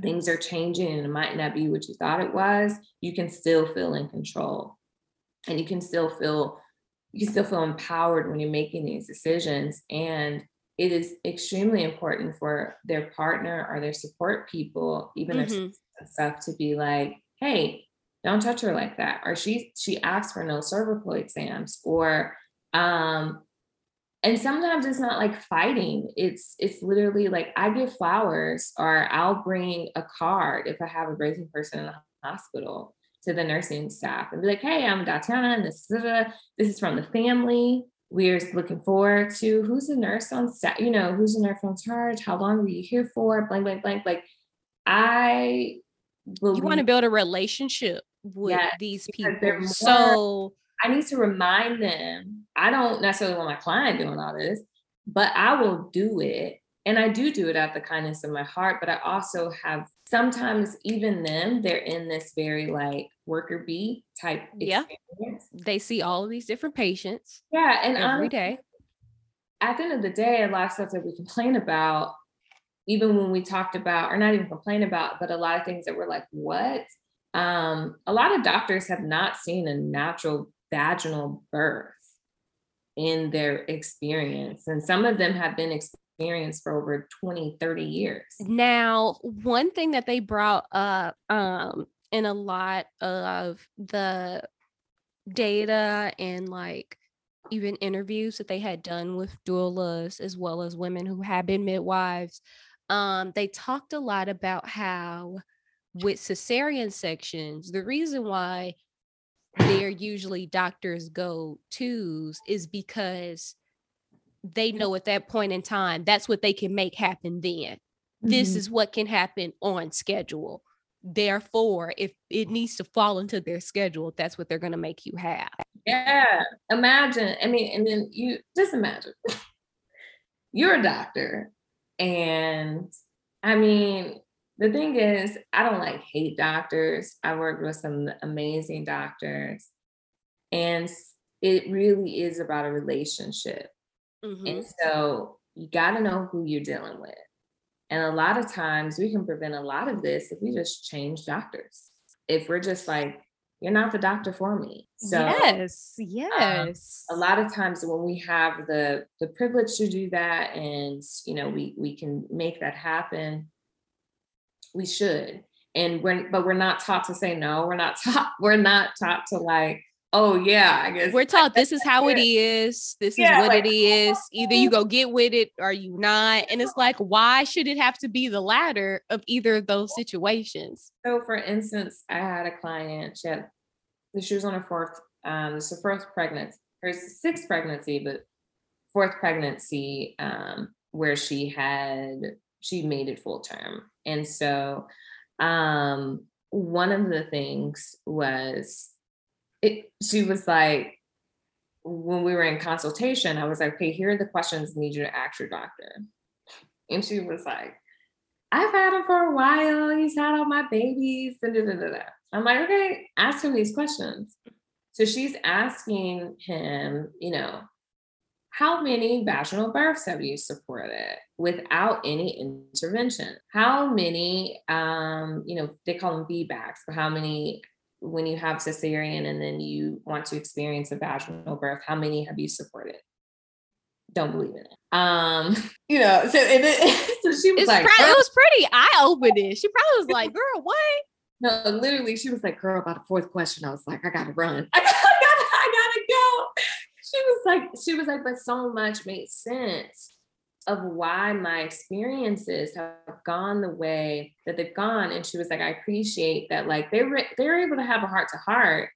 things are changing and it might not be what you thought it was you can still feel in control. And you can still feel you can still feel empowered when you're making these decisions and it is extremely important for their partner or their support people even mm-hmm. their stuff to be like hey don't touch her like that or she she asked for no cervical exams or um and sometimes it's not like fighting it's it's literally like i give flowers or i'll bring a card if i have a birthing person in the hospital to the nursing staff and be like, hey, I'm Tatiana, and this, this is from the family. We're looking forward to who's the nurse on set, you know, who's the nurse on charge, how long were you here for, blank, blank, blank. Like, I believe, you want to build a relationship with yes, these people. So I need to remind them. I don't necessarily want my client doing all this, but I will do it and I do do it out the kindness of my heart, but I also have sometimes even them, they're in this very like worker bee type yeah. They see all of these different patients. Yeah. And every day. At the end of the day, a lot of stuff that we complain about, even when we talked about, or not even complain about, but a lot of things that we're like, what? Um, a lot of doctors have not seen a natural vaginal birth in their experience. And some of them have been experience for over 20, 30 years. Now, one thing that they brought up um, in a lot of the data and like even interviews that they had done with doulas as well as women who have been midwives, um, they talked a lot about how with cesarean sections, the reason why they're usually doctors go tos is because they know at that point in time that's what they can make happen then. Mm-hmm. This is what can happen on schedule. Therefore, if it needs to fall into their schedule, that's what they're going to make you have. Yeah. Imagine. I mean, and then you just imagine you're a doctor. And I mean, the thing is, I don't like hate doctors. I worked with some amazing doctors. And it really is about a relationship. Mm-hmm. And so you got to know who you're dealing with. And a lot of times we can prevent a lot of this if we just change doctors. If we're just like, you're not the doctor for me. So yes, yes. Um, a lot of times when we have the the privilege to do that, and you know, we we can make that happen, we should. And we're but we're not taught to say no. We're not taught. We're not taught to like oh yeah, I guess we're taught this is how it is. This yeah, is what like, it is. Either you go get with it or you not. And it's like, why should it have to be the latter of either of those situations? So for instance, I had a client, she had she was on her fourth, um, this is her first pregnancy, her sixth pregnancy, but fourth pregnancy, um, where she had she made it full term. And so um, one of the things was it, she was like, when we were in consultation, I was like, okay, here are the questions I need you to ask your doctor. And she was like, I've had him for a while. He's had all my babies. Da, da, da, I'm like, okay, ask him these questions. So she's asking him, you know, how many vaginal births have you supported without any intervention? How many, um, you know, they call them VBACs, but how many when you have cesarean and then you want to experience a vaginal birth, how many have you supported? Don't believe in it. Um, you know, so and it, so she was it's like, it was pretty eye opening. She probably was like, girl, what? No, literally, she was like, girl, about the fourth question. I was like, I gotta run. I gotta, I gotta go. She was like, she was like, but so much made sense of why my experiences have gone the way that they've gone and she was like i appreciate that like they were they were able to have a heart to heart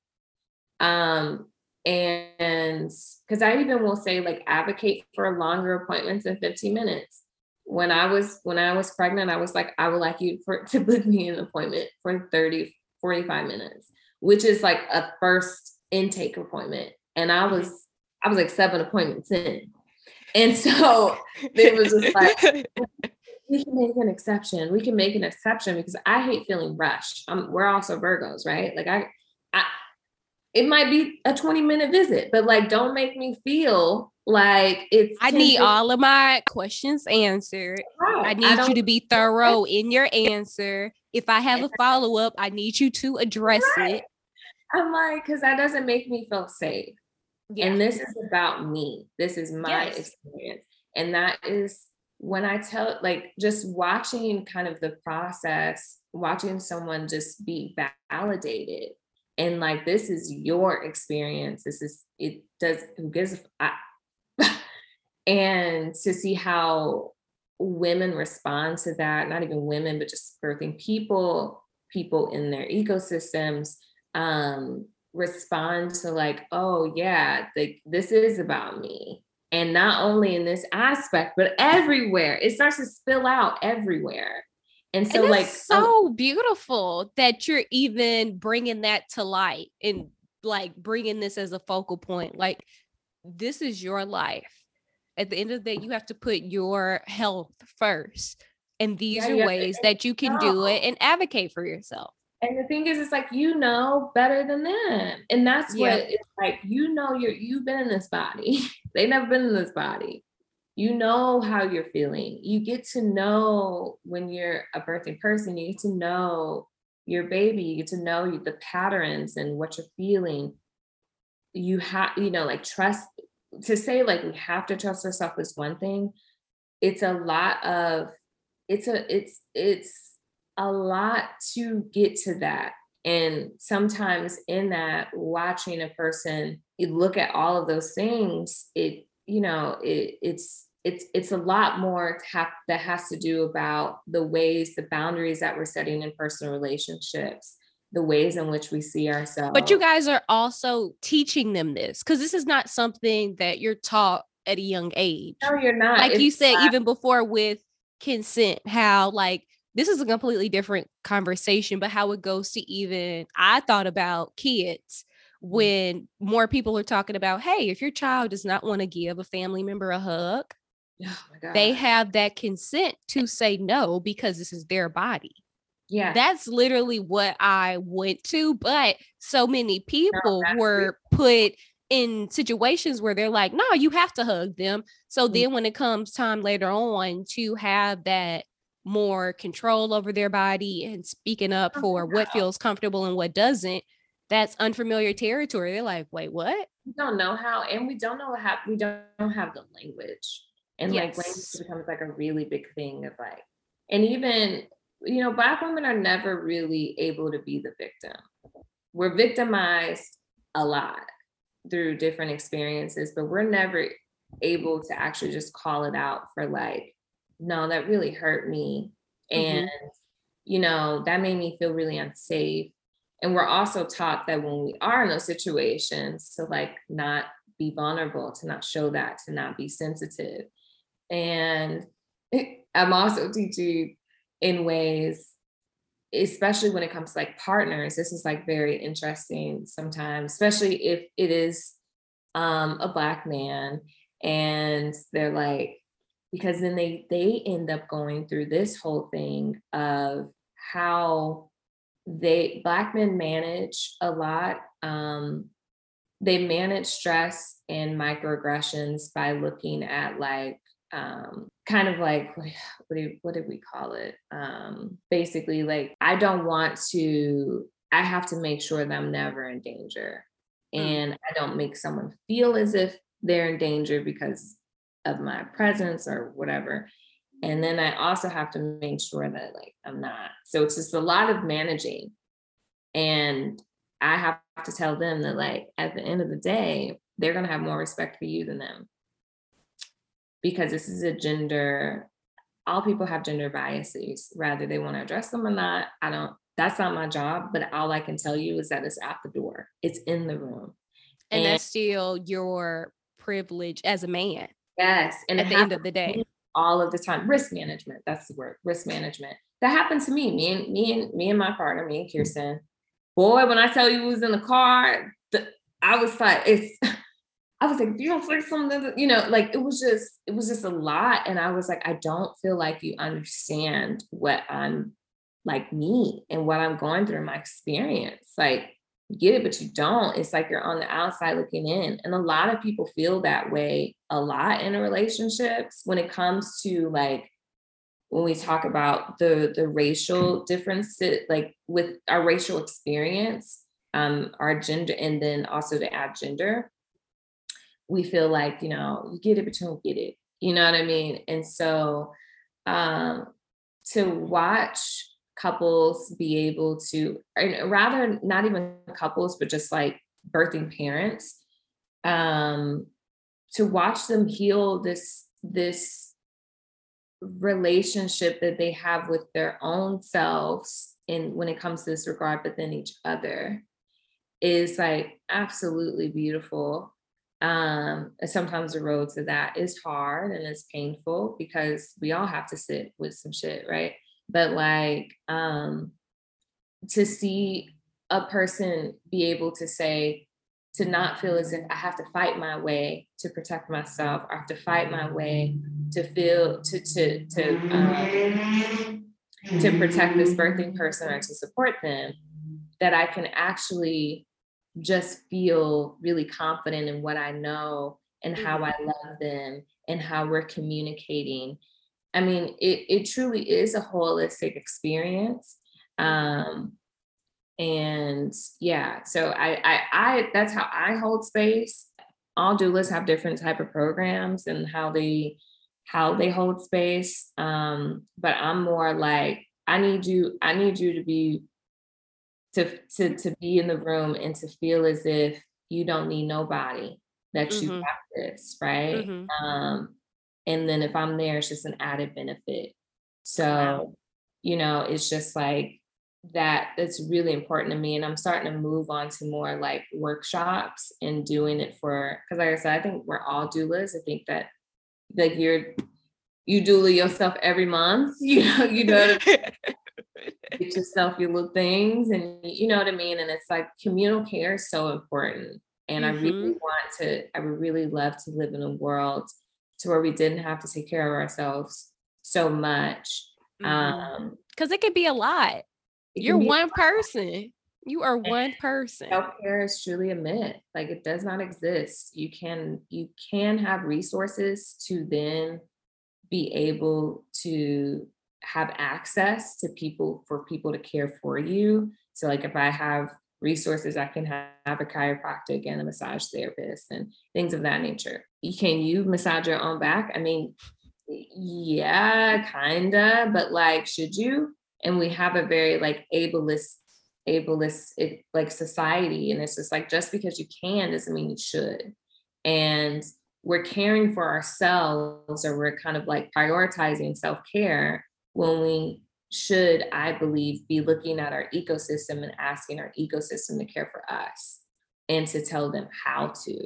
um and because i even will say like advocate for longer appointments than 15 minutes. When i was when i was pregnant i was like i would like you for to book me an appointment for 30 45 minutes which is like a first intake appointment and i was i was like seven appointments in and so it was just like, we can make an exception. We can make an exception because I hate feeling rushed. Um, we're also Virgos, right? Like I, I, it might be a 20 minute visit, but like, don't make me feel like it's. I need all of my questions answered. Right. I need I you to be thorough in your answer. If I have a follow up, I need you to address right. it. I'm like, because that doesn't make me feel safe. Yeah. And this is about me. This is my yes. experience. And that is when I tell, like, just watching kind of the process, watching someone just be validated and like, this is your experience. This is, it does, who gives, I, and to see how women respond to that, not even women, but just birthing people, people in their ecosystems, um, respond to like, oh yeah, like this is about me. And not only in this aspect, but everywhere. It starts to spill out everywhere. And so, and like, so beautiful that you're even bringing that to light and like bringing this as a focal point. Like, this is your life. At the end of the day, you have to put your health first. And these yeah, are ways that you can do it and advocate for yourself. And the thing is, it's like you know better than them, and that's yeah. what it's like. You know, you're you've been in this body. they've never been in this body. You know how you're feeling. You get to know when you're a birthing person. You get to know your baby. You get to know the patterns and what you're feeling. You have, you know, like trust. To say like we have to trust ourselves is one thing. It's a lot of. It's a. It's it's a lot to get to that. And sometimes in that, watching a person, you look at all of those things, it, you know, it, it's, it's it's a lot more have, that has to do about the ways the boundaries that we're setting in personal relationships the ways in which we see ourselves but you guys are also teaching them this because this is not something that you're taught at a young age no you're not like it's you said not. even before with consent how like this is a completely different conversation, but how it goes to even I thought about kids mm. when more people are talking about, hey, if your child does not want to give a family member a hug, oh they have that consent to say no because this is their body. Yeah. That's literally what I went to. But so many people no, were put in situations where they're like, no, you have to hug them. So mm-hmm. then when it comes time later on to have that more control over their body and speaking up oh, for what feels comfortable and what doesn't, that's unfamiliar territory. They're like, wait, what? We don't know how, and we don't know how we don't have the language. And yes. like language becomes like a really big thing of like, and even, you know, black women are never really able to be the victim. We're victimized a lot through different experiences, but we're never able to actually just call it out for like no, that really hurt me. Mm-hmm. And, you know, that made me feel really unsafe. And we're also taught that when we are in those situations to like not be vulnerable, to not show that, to not be sensitive. And I'm also teaching in ways especially when it comes to like partners, this is like very interesting sometimes, especially if it is um, a black man and they're like, because then they they end up going through this whole thing of how they black men manage a lot um, they manage stress and microaggressions by looking at like um, kind of like what, do, what did we call it um, basically like i don't want to i have to make sure that i'm never in danger mm. and i don't make someone feel as if they're in danger because of my presence or whatever and then i also have to make sure that like i'm not so it's just a lot of managing and I have to tell them that, like, at the end of the day, they're going to have more respect for you than them. Because this is a gender, all people have gender biases, rather they want to address them or not. I don't, that's not my job. But all I can tell you is that it's out the door, it's in the room. And, and that's still your privilege as a man. Yes. And at the end of the day, all of the time, risk management. That's the word, risk management. That happened to me. Me and me and me and my partner, me and Kirsten boy, when I tell you was in the car, the, I was like, it's, I was like, you don't say something, you know, like it was just, it was just a lot. And I was like, I don't feel like you understand what I'm like me and what I'm going through in my experience. Like, get it, but you don't. It's like you're on the outside looking in. And a lot of people feel that way a lot in relationships when it comes to like when we talk about the the racial differences, like with our racial experience, um, our gender, and then also to add gender, we feel like you know you get it, but you don't get it. You know what I mean? And so um, to watch couples be able to, rather not even couples, but just like birthing parents, um, to watch them heal this this relationship that they have with their own selves and when it comes to this regard, but then each other is like absolutely beautiful. Um, sometimes the road to that is hard and it's painful because we all have to sit with some shit, right? But like um to see a person be able to say, to not feel as if I have to fight my way to protect myself, I have to fight my way to feel to to to um, to protect this birthing person or to support them, that I can actually just feel really confident in what I know and how I love them and how we're communicating. I mean, it, it truly is a holistic experience. Um, and yeah so I, I i that's how i hold space all doulas have different type of programs and how they how they hold space um but i'm more like i need you i need you to be to to to be in the room and to feel as if you don't need nobody that mm-hmm. you got this right mm-hmm. um and then if i'm there it's just an added benefit so wow. you know it's just like that it's really important to me and i'm starting to move on to more like workshops and doing it for because like i said i think we're all doulas i think that like you're you doula yourself every month you know you know get yourself your little things and you know what i mean and it's like communal care is so important and mm-hmm. i really mm-hmm. want to i would really love to live in a world to where we didn't have to take care of ourselves so much mm-hmm. um because it could be a lot you're one person. You are one person. Self-care is truly a myth. Like it does not exist. You can you can have resources to then be able to have access to people for people to care for you. So like if I have resources, I can have, have a chiropractic and a massage therapist and things of that nature. Can you massage your own back? I mean, yeah, kinda, but like, should you? and we have a very like ableist ableist it, like society and it's just like just because you can doesn't mean you should and we're caring for ourselves or we're kind of like prioritizing self-care when we should i believe be looking at our ecosystem and asking our ecosystem to care for us and to tell them how to.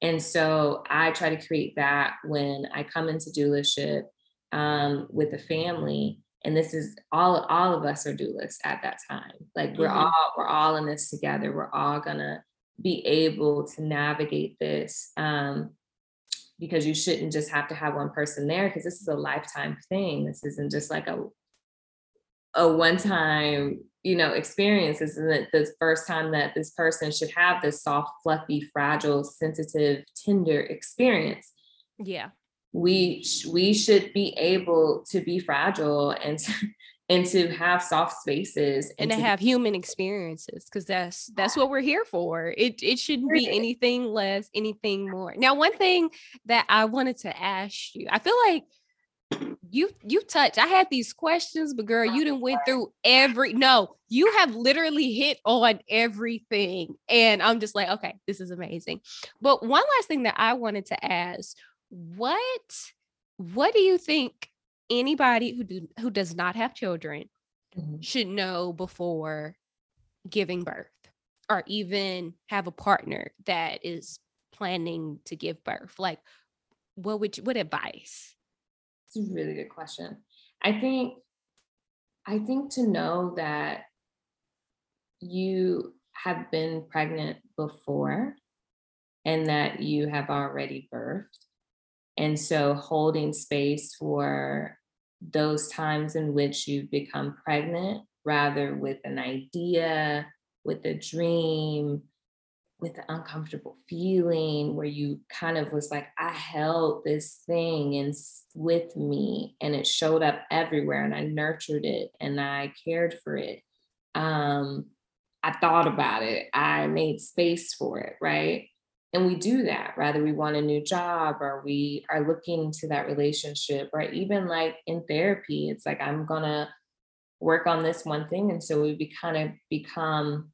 And so i try to create that when i come into doulaship um, with a family and this is all all of us are doulas at that time. Like we're mm-hmm. all we're all in this together. We're all gonna be able to navigate this um because you shouldn't just have to have one person there because this is a lifetime thing. This isn't just like a a one time you know experience isn't it? The first time that this person should have this soft fluffy fragile sensitive tender experience. Yeah. We sh- we should be able to be fragile and to, and to have soft spaces and, and to, to, have human experiences because that's that's what we're here for. It it shouldn't be anything less anything more. Now one thing that i wanted to ask you i feel like you you touch i had these questions but girl you didn't went through every no you have literally hit on everything and i'm just like okay this is amazing but one last thing that i wanted to ask what what do you think anybody who do, who does not have children mm-hmm. should know before giving birth or even have a partner that is planning to give birth like what would you, what advice it's a really good question. I think i think to know that you have been pregnant before and that you have already birthed and so holding space for those times in which you've become pregnant, rather with an idea, with a dream, with the uncomfortable feeling where you kind of was like, I held this thing and with me and it showed up everywhere and I nurtured it and I cared for it. Um, I thought about it. I made space for it, right? and we do that rather we want a new job or we are looking to that relationship or even like in therapy it's like i'm gonna work on this one thing and so we be kind of become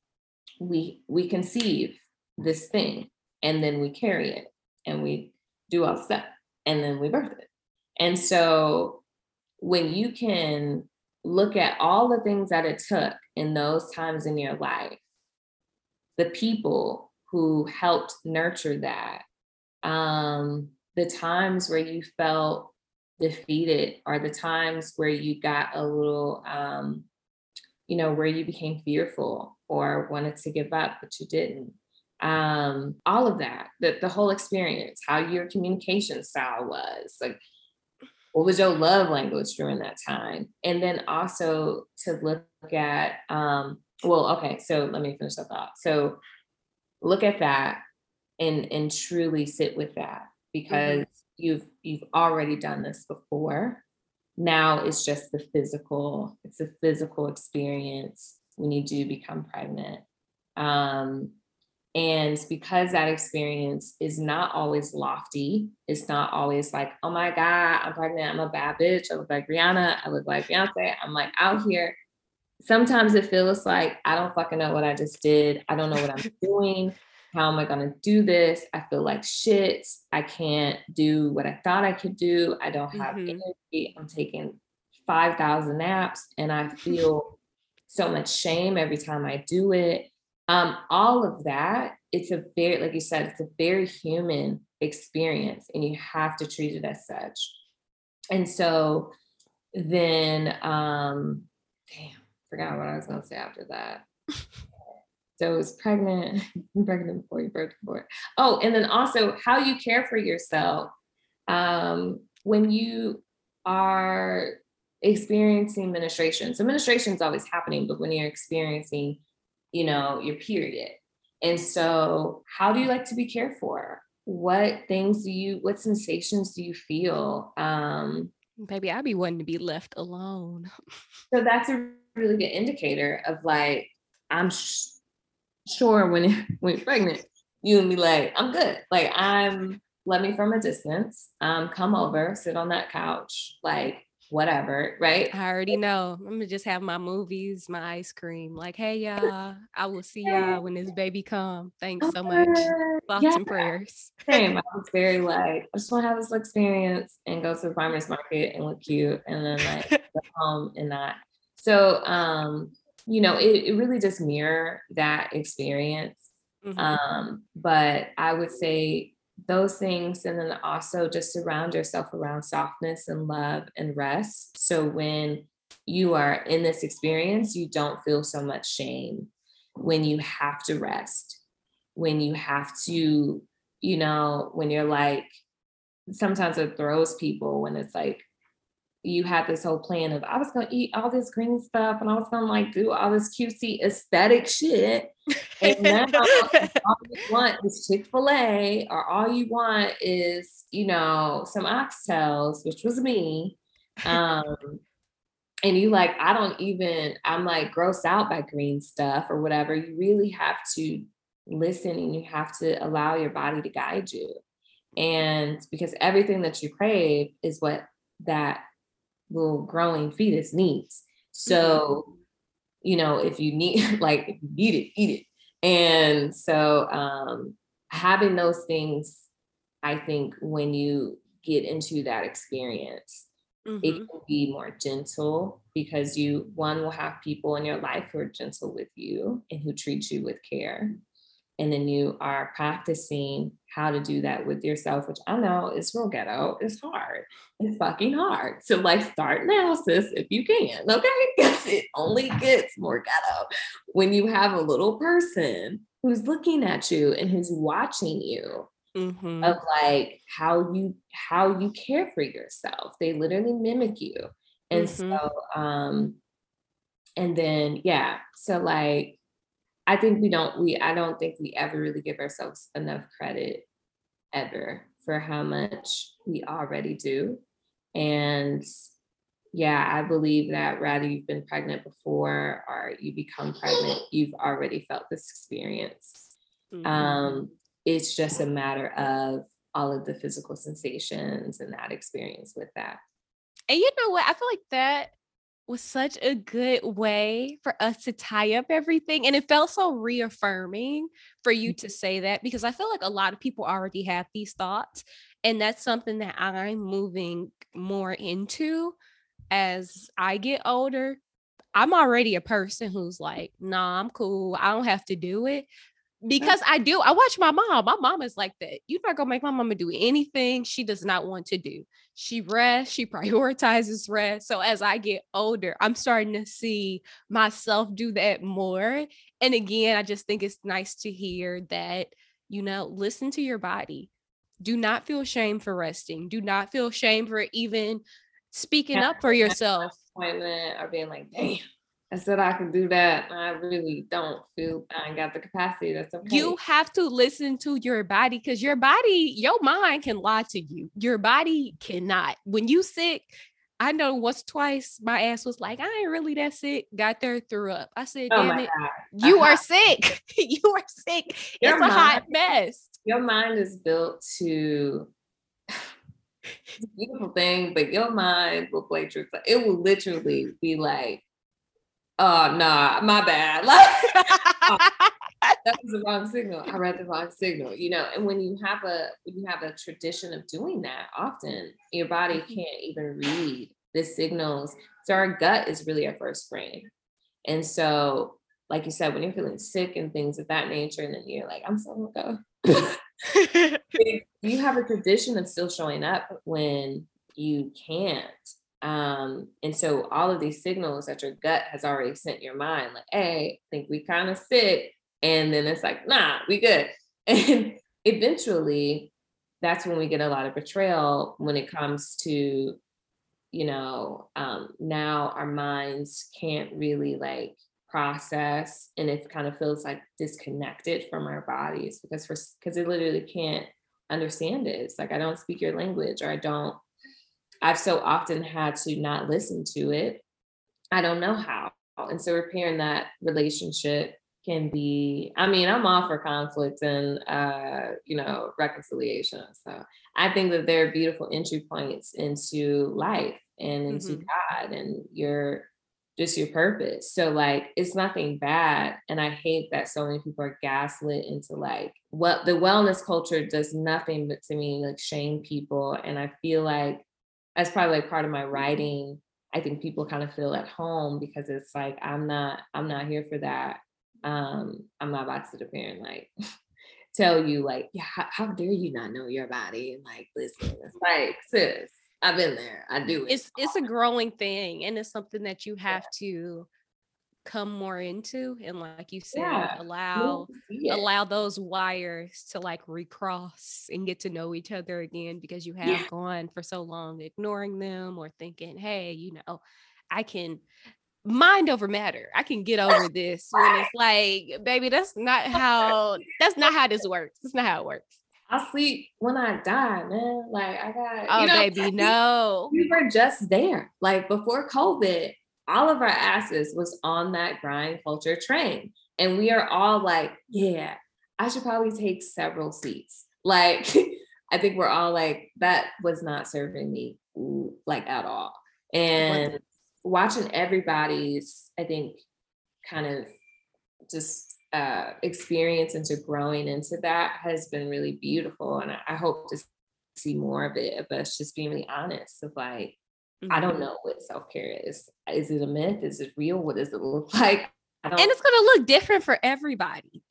we we conceive this thing and then we carry it and we do all the stuff and then we birth it and so when you can look at all the things that it took in those times in your life the people who helped nurture that. Um, the times where you felt defeated are the times where you got a little, um, you know, where you became fearful or wanted to give up, but you didn't. Um, all of that, the, the whole experience, how your communication style was, like what was your love language during that time? And then also to look at, um, well, okay, so let me finish that thought. So look at that and and truly sit with that because mm-hmm. you've you've already done this before now it's just the physical it's a physical experience when you do become pregnant um, and because that experience is not always lofty it's not always like oh my god i'm pregnant i'm a bad bitch i look like rihanna i look like beyonce i'm like out here sometimes it feels like I don't fucking know what I just did. I don't know what I'm doing. How am I going to do this? I feel like shit. I can't do what I thought I could do. I don't have mm-hmm. energy. I'm taking 5,000 naps and I feel so much shame every time I do it. Um, all of that, it's a very, like you said, it's a very human experience and you have to treat it as such. And so then, um, damn, forgot what I was going to say after that. so I was pregnant, pregnant before you before. Oh, and then also how you care for yourself um, when you are experiencing menstruation. So menstruation is always happening, but when you're experiencing, you know, your period. And so how do you like to be cared for? What things do you, what sensations do you feel? Um, Maybe I'd be wanting to be left alone. so that's a really good indicator of like, I'm sh- sure when when you're pregnant, you and be like, I'm good. Like I'm let me from a distance. Um, come over, sit on that couch, like whatever, right? I already know. I'm gonna just have my movies, my ice cream. Like, hey y'all, I will see y'all when this baby come. Thanks so much. Thoughts yeah. and prayers. Same. I was very like, I just want to have this experience and go to the farmers market and look cute, and then like go home and not so, um, you know, it, it really just mirror that experience. Mm-hmm. Um, but I would say those things, and then also just surround yourself around softness and love and rest. So when you are in this experience, you don't feel so much shame when you have to rest, when you have to, you know, when you're like, sometimes it throws people when it's like, you had this whole plan of I was gonna eat all this green stuff and I was gonna like do all this cutesy aesthetic shit. And now all you want is Chick-fil-A, or all you want is, you know, some oxtails, which was me. Um, and you like, I don't even, I'm like grossed out by green stuff or whatever. You really have to listen and you have to allow your body to guide you. And because everything that you crave is what that little growing fetus needs. So, mm-hmm. you know, if you need, like, if you need it, eat it. And so, um, having those things, I think when you get into that experience, mm-hmm. it can be more gentle because you, one, will have people in your life who are gentle with you and who treat you with care and then you are practicing how to do that with yourself, which I know is real ghetto. It's hard. It's fucking hard. So like start now, sis, if you can. Okay. Because it only gets more ghetto when you have a little person who's looking at you and who's watching you mm-hmm. of like how you how you care for yourself. They literally mimic you. And mm-hmm. so um and then yeah, so like I think we don't we I don't think we ever really give ourselves enough credit ever for how much we already do. And yeah, I believe that rather you've been pregnant before or you become pregnant, you've already felt this experience. Mm-hmm. Um, it's just a matter of all of the physical sensations and that experience with that. And you know what? I feel like that was such a good way for us to tie up everything. And it felt so reaffirming for you to say that because I feel like a lot of people already have these thoughts. And that's something that I'm moving more into as I get older. I'm already a person who's like, nah, I'm cool. I don't have to do it because I do. I watch my mom. My mom is like that. You're not gonna make my mama do anything she does not want to do. She rests, she prioritizes rest. So as I get older, I'm starting to see myself do that more. And again, I just think it's nice to hear that, you know, listen to your body. Do not feel shame for resting. Do not feel shame for even speaking yeah, up for yourself. Appointment or being like, damn I said I can do that. I really don't feel I ain't got the capacity. That's okay. You have to listen to your body because your body, your mind can lie to you. Your body cannot. When you sick, I know once, twice, my ass was like, I ain't really that sick. Got there, threw up. I said, oh damn it, God. you are uh-huh. sick. you are sick. Your it's mind, a hot mess. Your mind is built to it's a beautiful thing, but your mind will play tricks. It will literally be like, oh nah, my bad. Like that was the wrong signal. I read the wrong signal, you know. And when you have a when you have a tradition of doing that, often your body mm-hmm. can't even read the signals. So our gut is really our first brain. And so, like you said, when you're feeling sick and things of that nature, and then you're like, I'm so gonna go. you have a tradition of still showing up when you can't um, and so all of these signals that your gut has already sent your mind, like, hey, I think we kind of sick. And then it's like, nah, we good. And eventually that's when we get a lot of betrayal when it comes to, you know, um, now our minds can't really like process and it kind of feels like disconnected from our bodies because for because it literally can't understand it. It's like I don't speak your language or I don't I've so often had to not listen to it. I don't know how. And so repairing that relationship can be, I mean, I'm all for conflict and uh, you know, reconciliation. So I think that there are beautiful entry points into life and into mm-hmm. God and your just your purpose. So like it's nothing bad. And I hate that so many people are gaslit into like what the wellness culture does nothing but to me like shame people. And I feel like as probably like part of my writing i think people kind of feel at home because it's like i'm not i'm not here for that um i'm not about to sit up here and like tell you like yeah how, how, dare you not know your body and like listen it's like sis I've been there. I do it. It's it's a growing thing and it's something that you have yeah. to come more into and like you said yeah. allow allow those wires to like recross and get to know each other again because you have yeah. gone for so long ignoring them or thinking hey you know i can mind over matter i can get over this when it's like baby that's not how that's not how this works that's not how it works I'll sleep when I die, man. Like I got oh you know, baby, no. We were just there. Like before COVID, all of our asses was on that grind culture train. And we are all like, yeah, I should probably take several seats. Like I think we're all like, that was not serving me like at all. And watching everybody's, I think, kind of just uh, experience into growing into that has been really beautiful. And I, I hope to see more of it of us just being really honest of like, mm-hmm. I don't know what self care is. Is it a myth? Is it real? What does it look like? and it's going to look different for everybody.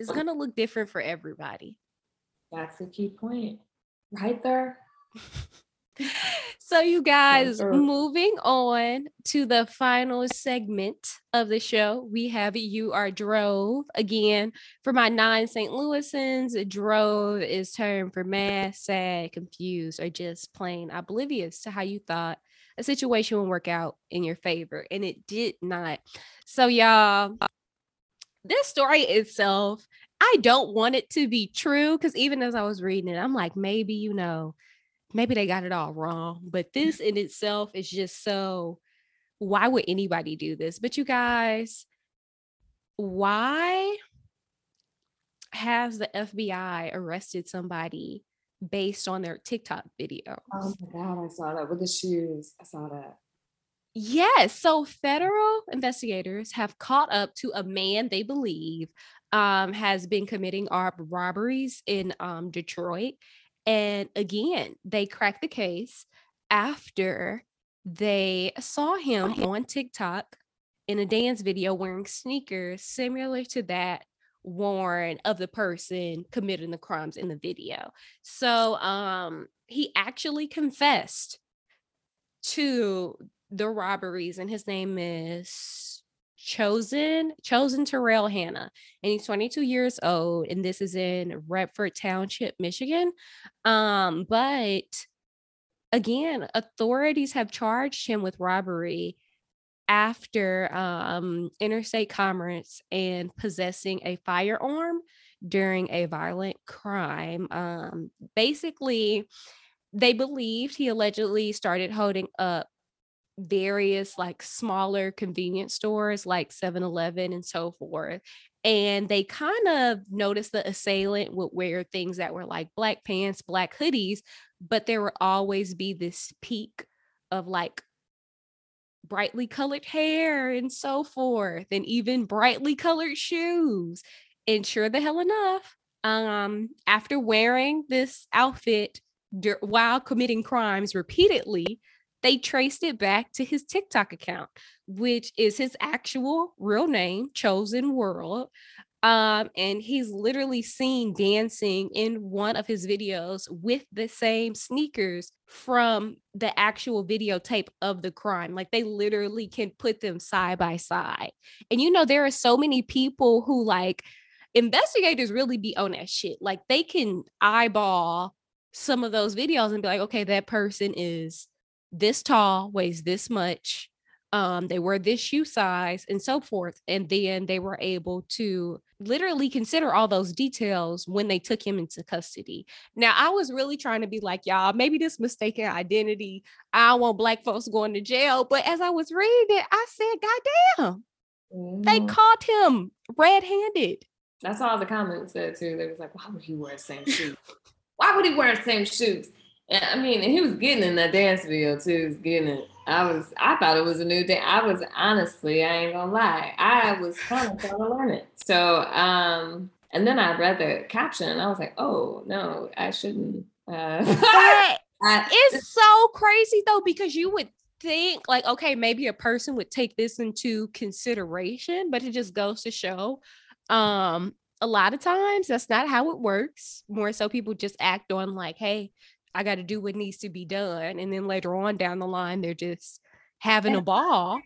It's going to look different for everybody. That's the key point right there. So, you guys, moving on to the final segment of the show, we have You Are Drove. Again, for my non St. Louisans, drove is term for mad, sad, confused, or just plain oblivious to how you thought a situation would work out in your favor. And it did not. So, y'all, this story itself, I don't want it to be true because even as I was reading it, I'm like, maybe, you know, maybe they got it all wrong, but this in itself is just so why would anybody do this? But you guys, why has the FBI arrested somebody based on their TikTok video? Oh my God, I saw that with the shoes. I saw that. Yes. So federal investigators have caught up to a man they believe um, has been committing armed robberies in um, Detroit. And again, they cracked the case after they saw him on TikTok in a dance video wearing sneakers similar to that worn of the person committing the crimes in the video. So um he actually confessed to the robberies and his name is chosen chosen terrell hannah and he's 22 years old and this is in redford township michigan um but again authorities have charged him with robbery after um interstate commerce and possessing a firearm during a violent crime um basically they believed he allegedly started holding up various like smaller convenience stores like 7-Eleven and so forth. And they kind of noticed the assailant would wear things that were like black pants, black hoodies, but there would always be this peak of like brightly colored hair and so forth, and even brightly colored shoes. And sure the hell enough, um, after wearing this outfit while committing crimes repeatedly, they traced it back to his TikTok account, which is his actual real name, Chosen World. Um, and he's literally seen dancing in one of his videos with the same sneakers from the actual videotape of the crime. Like they literally can put them side by side. And you know, there are so many people who like investigators really be on that shit. Like they can eyeball some of those videos and be like, okay, that person is this tall, weighs this much. Um, they were this shoe size and so forth. And then they were able to literally consider all those details when they took him into custody. Now, I was really trying to be like, y'all, maybe this mistaken identity, I want black folks going to jail. But as I was reading it, I said, God damn, mm-hmm. they caught him red handed. That's all the comments said too. They was like, why would he wear the same shoes? why would he wear the same shoes? And I mean, he was getting in that dance video too. He was getting it. I was, I thought it was a new thing. I was honestly, I ain't gonna lie, I was kind of trying to learn it. So, um, and then I read the caption and I was like, oh no, I shouldn't. Uh, it's so crazy though because you would think like, okay, maybe a person would take this into consideration, but it just goes to show, um, a lot of times that's not how it works. More so, people just act on like, hey, I got to do what needs to be done. And then later on down the line, they're just having a ball.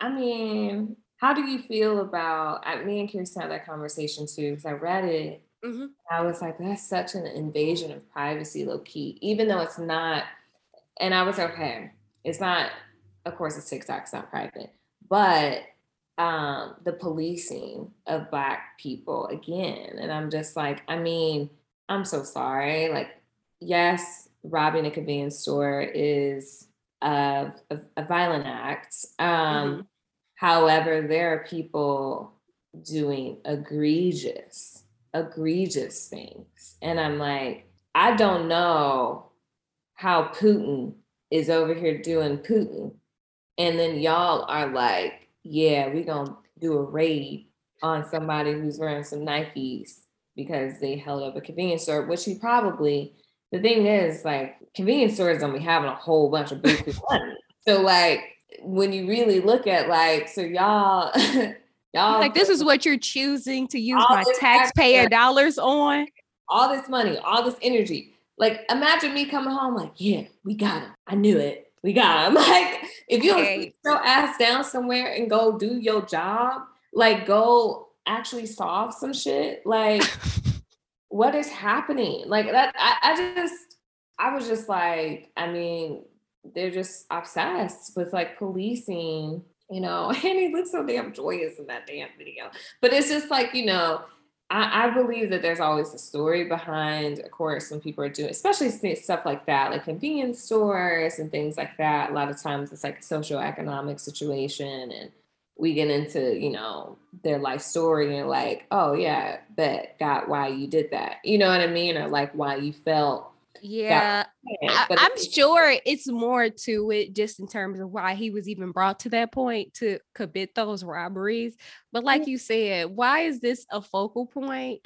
I mean, how do you feel about I, me and Kirsten had that conversation too because I read it. Mm-hmm. I was like, that's such an invasion of privacy, low key, even though it's not. And I was okay. It's not, of course, it's TikTok, it's not private, but um, the policing of Black people again. And I'm just like, I mean, I'm so sorry. Like, yes, robbing a convenience store is a, a, a violent act. Um, mm-hmm. However, there are people doing egregious, egregious things. And I'm like, I don't know how Putin is over here doing Putin. And then y'all are like, yeah, we're going to do a raid on somebody who's wearing some Nikes because they held up a convenience store, which he probably, the thing is, like, convenience stores don't be having a whole bunch of booth money. So, like, when you really look at like, so y'all, y'all like this is what you're choosing to use my taxpayer dollars on. All this money, all this energy. Like, imagine me coming home, like, yeah, we got him. I knew it. We got him. Like, if you don't sit your ass down somewhere and go do your job, like, go actually solve some shit. Like, what is happening? Like that. I, I just, I was just like, I mean, they're just obsessed with like policing, you know, and he looks so damn joyous in that damn video. But it's just like, you know, I, I, believe that there's always a story behind, of course, when people are doing, especially stuff like that, like convenience stores and things like that. A lot of times it's like a socioeconomic situation and we get into, you know, their life story and like, oh yeah, bet got why you did that. You know what I mean? Or like why you felt yeah, I, am sure it's more to it just in terms of why he was even brought to that point to commit those robberies. But like mm. you said, why is this a focal point?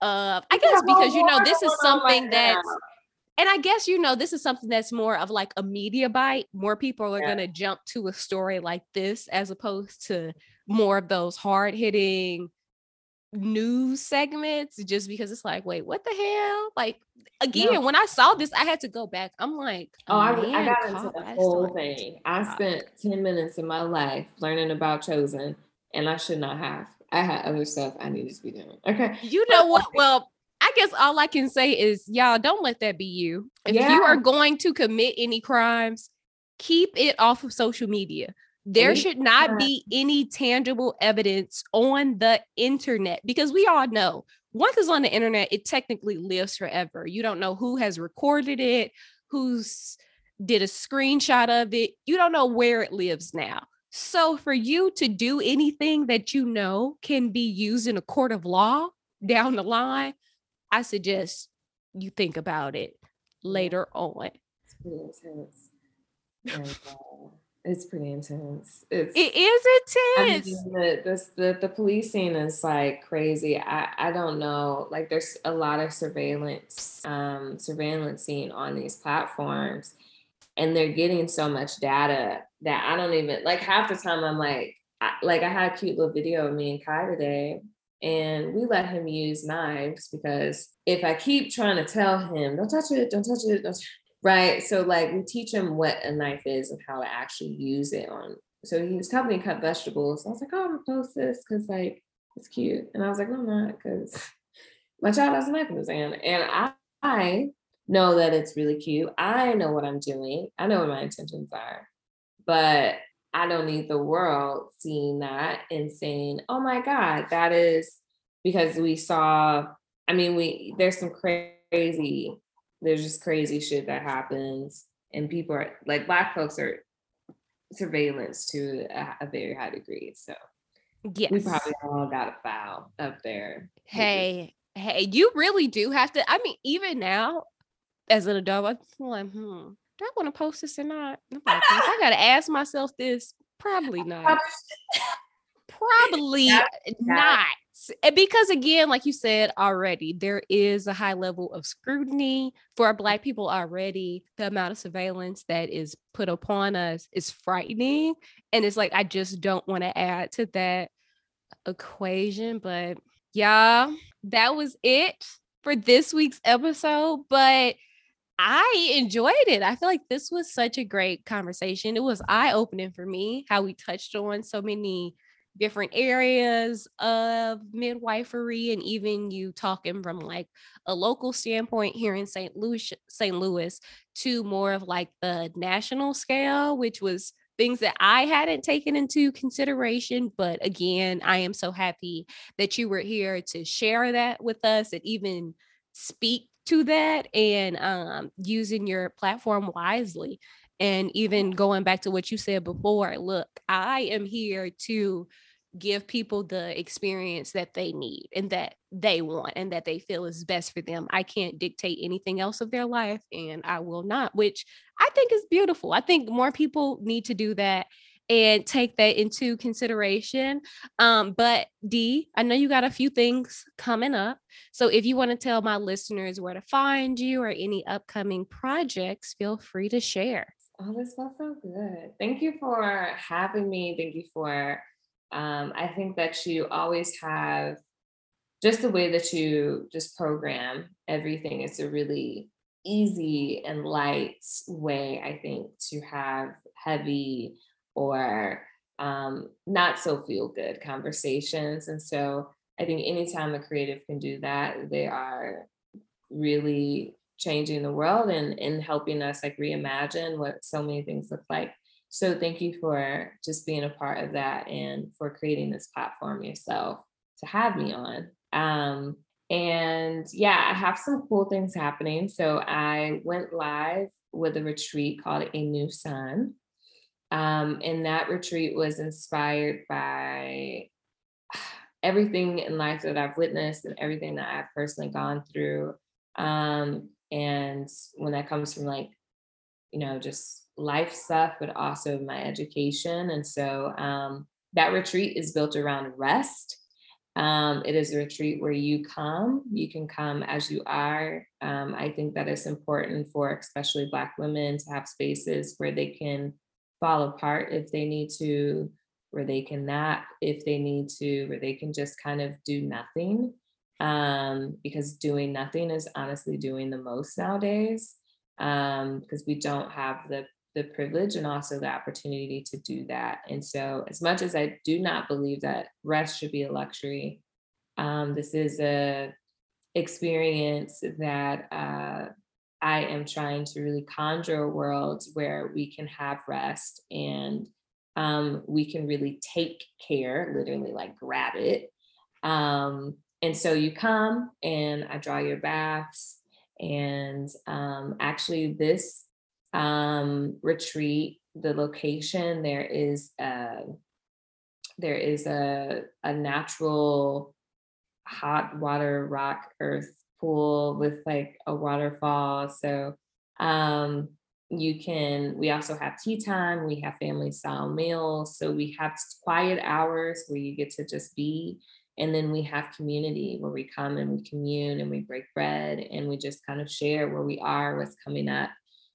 Of I guess because you know this is something that's and I guess you know this is something that's more of like a media bite. More people are yeah. going to jump to a story like this as opposed to more of those hard hitting news segments just because it's like, wait, what the hell? Like again, no. when I saw this, I had to go back. I'm like, oh, I, I, got into the whole thing. I spent 10 minutes of my life learning about chosen, and I should not have. I had other stuff I needed to be doing. Okay. You know what? Well, guess all I can say is y'all don't let that be you. If yeah. you are going to commit any crimes, keep it off of social media. There should not be any tangible evidence on the internet because we all know once it's on the internet, it technically lives forever. You don't know who has recorded it, who's did a screenshot of it. You don't know where it lives now. So for you to do anything that you know can be used in a court of law down the line, I suggest you think about it later on. It's pretty intense. It's pretty intense. It's, it is intense. I mean, the, this, the the policing is like crazy. I I don't know. Like there's a lot of surveillance um surveillance seen on these platforms, and they're getting so much data that I don't even like. Half the time I'm like, I, like I had a cute little video of me and Kai today, and we let him use knives because if I keep trying to tell him, don't touch it, don't touch it, don't Right. So like we teach him what a knife is and how to actually use it on. So he was helping me cut vegetables. I was like, oh, I'm gonna post this because like it's cute. And I was like, no, I'm not because my child has a knife in his hand. And I, I know that it's really cute. I know what I'm doing. I know what my intentions are. But I don't need the world seeing that and saying, oh my God, that is because we saw, I mean, we there's some crazy there's just crazy shit that happens and people are like black folks are surveillance to a, a very high degree so yes. we probably all got a file up there hey hey you really do have to i mean even now as an adult i'm like hmm do i want to post this or not? Like, i gotta ask myself this probably not. Probably not. Because again like you said already there is a high level of scrutiny for black people already. The amount of surveillance that is put upon us is frightening and it's like i just don't want to add to that equation but yeah that was it for this week's episode but I enjoyed it. I feel like this was such a great conversation. It was eye opening for me how we touched on so many different areas of midwifery and even you talking from like a local standpoint here in St. Louis St. Louis to more of like the national scale which was things that I hadn't taken into consideration but again I am so happy that you were here to share that with us and even speak to that and um, using your platform wisely and even going back to what you said before look i am here to give people the experience that they need and that they want and that they feel is best for them. I can't dictate anything else of their life and I will not, which I think is beautiful. I think more people need to do that and take that into consideration. Um, but D, I know you got a few things coming up. So if you want to tell my listeners where to find you or any upcoming projects, feel free to share. Oh, this smells so good. Thank you for having me. Thank you for um, I think that you always have just the way that you just program everything is a really easy and light way, I think, to have heavy or um, not so feel good conversations. And so I think anytime a creative can do that, they are really changing the world and, and helping us like reimagine what so many things look like. So thank you for just being a part of that and for creating this platform yourself to have me on. Um, and yeah, I have some cool things happening. So I went live with a retreat called A New Sun. Um, and that retreat was inspired by everything in life that I've witnessed and everything that I've personally gone through. Um, and when that comes from like, you know, just life stuff, but also my education. And so um, that retreat is built around rest. Um, it is a retreat where you come, you can come as you are. Um, I think that it's important for especially Black women to have spaces where they can fall apart if they need to, where they can nap if they need to, where they can just kind of do nothing. Um, because doing nothing is honestly doing the most nowadays um, because we don't have the the privilege and also the opportunity to do that. And so, as much as I do not believe that rest should be a luxury, um, this is a experience that uh, I am trying to really conjure a world where we can have rest and um, we can really take care, literally like grab it. Um, and so you come and I draw your baths. And um, actually, this um, retreat, the location, there is a, there is a, a natural hot water rock earth pool with like a waterfall. So um, you can, we also have tea time, we have family style meals. So we have quiet hours where you get to just be. And then we have community where we come and we commune and we break bread and we just kind of share where we are, what's coming up.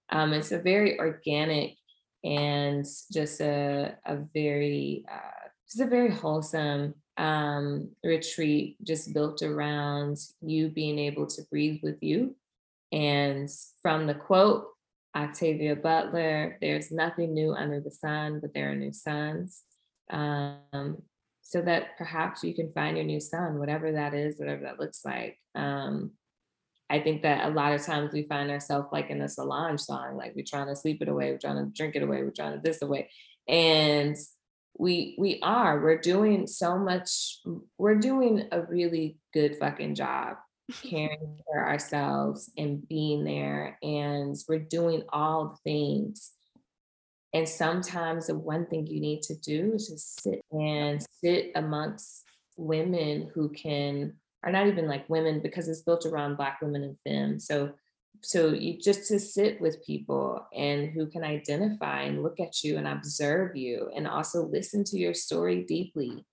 Um, it's a very organic and just a, a very, uh, just a very wholesome um, retreat, just built around you being able to breathe with you. And from the quote, Octavia Butler, there's nothing new under the sun, but there are new suns. Um, so that perhaps you can find your new sun, whatever that is, whatever that looks like. Um, I think that a lot of times we find ourselves like in a Solange song, like we're trying to sleep it away, we're trying to drink it away, we're trying to this away. And we we are, we're doing so much, we're doing a really good fucking job caring for ourselves and being there. And we're doing all the things. And sometimes the one thing you need to do is just sit and sit amongst women who can are not even like women because it's built around black women and femme so so you just to sit with people and who can identify and look at you and observe you and also listen to your story deeply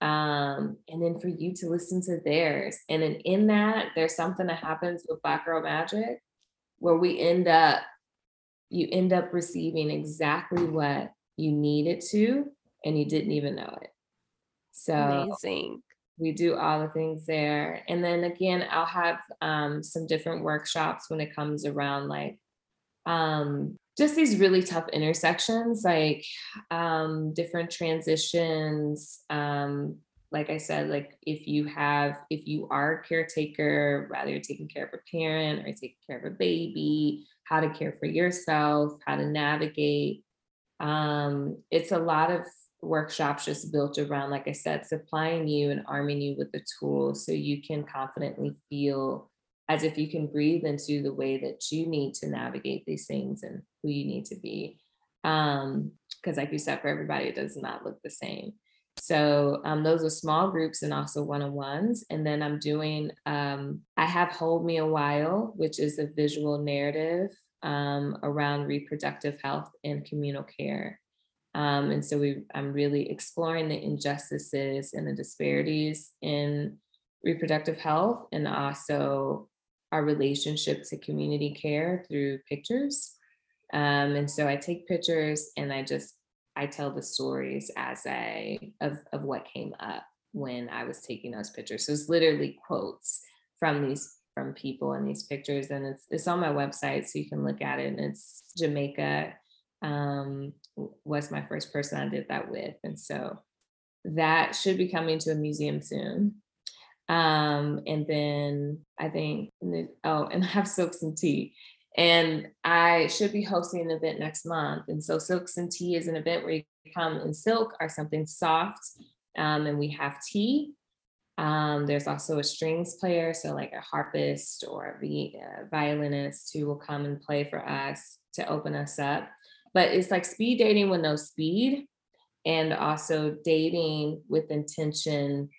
um, and then for you to listen to theirs. And then in that there's something that happens with black girl magic where we end up you end up receiving exactly what you needed to and you didn't even know it. So amazing we do all the things there. And then again, I'll have um, some different workshops when it comes around like um, just these really tough intersections, like um, different transitions. Um, like I said, like if you have, if you are a caretaker, rather you're taking care of a parent or taking care of a baby, how to care for yourself, how to navigate. Um, it's a lot of workshops just built around, like I said, supplying you and arming you with the tools so you can confidently feel as if you can breathe into the way that you need to navigate these things and who you need to be. Um, because like you said, for everybody, it does not look the same. So um, those are small groups and also one-on-ones. And then I'm doing, um, I have Hold Me a While, which is a visual narrative um, around reproductive health and communal care. Um, and so we, I'm really exploring the injustices and the disparities in reproductive health and also our relationship to community care through pictures. Um, and so I take pictures and I just I tell the stories as I of of what came up when I was taking those pictures. So it's literally quotes from these from people in these pictures, and it's it's on my website, so you can look at it. And it's Jamaa um, was my first person I did that with, and so that should be coming to a museum soon. Um, and then I think, oh, and I have Silks and Tea. And I should be hosting an event next month. And so Silks and Tea is an event where you come in silk or something soft. Um, and we have tea. Um, there's also a strings player, so like a harpist or a violinist who will come and play for us to open us up. But it's like speed dating with no speed, and also dating with intention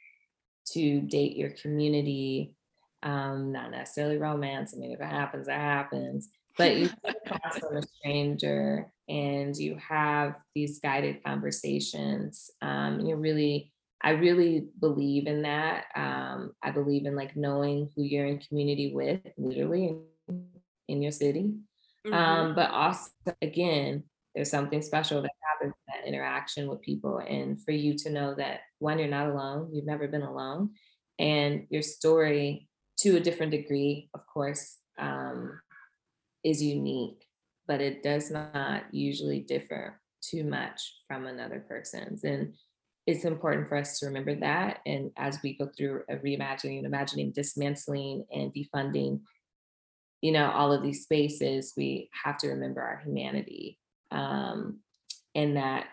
to date your community. Um, not necessarily romance. I mean, if it happens, it happens. But you cross from a stranger and you have these guided conversations. Um, you really, I really believe in that. Um, I believe in like knowing who you're in community with, literally in, in your city. Mm-hmm. Um, but also, again, there's something special that happens in that interaction with people. And for you to know that one, you're not alone, you've never been alone, and your story, to a different degree, of course, um, is unique, but it does not usually differ too much from another person's. And it's important for us to remember that. And as we go through a reimagining imagining, dismantling and defunding, you know, all of these spaces, we have to remember our humanity um, and that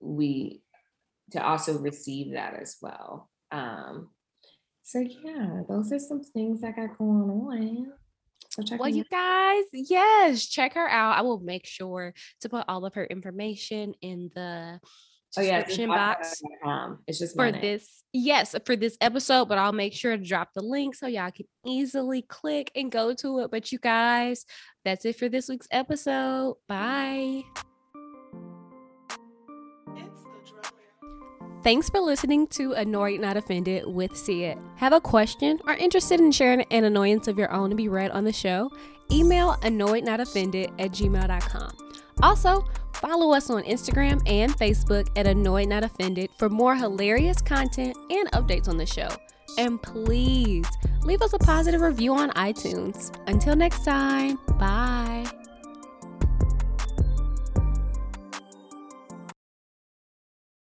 we to also receive that as well. Um, so yeah, those are some things I got going on. So check well, you guys, yes, check her out. I will make sure to put all of her information in the oh, description yeah, box. Um, it's just for this, yes, for this episode, but I'll make sure to drop the link so y'all can easily click and go to it. But you guys, that's it for this week's episode. Bye. Thanks for listening to Annoyed Not Offended with Sid. Have a question or interested in sharing an annoyance of your own to be read on the show? Email annoyednotoffended at gmail.com. Also, follow us on Instagram and Facebook at Annoyed Not Offended for more hilarious content and updates on the show. And please leave us a positive review on iTunes. Until next time, bye.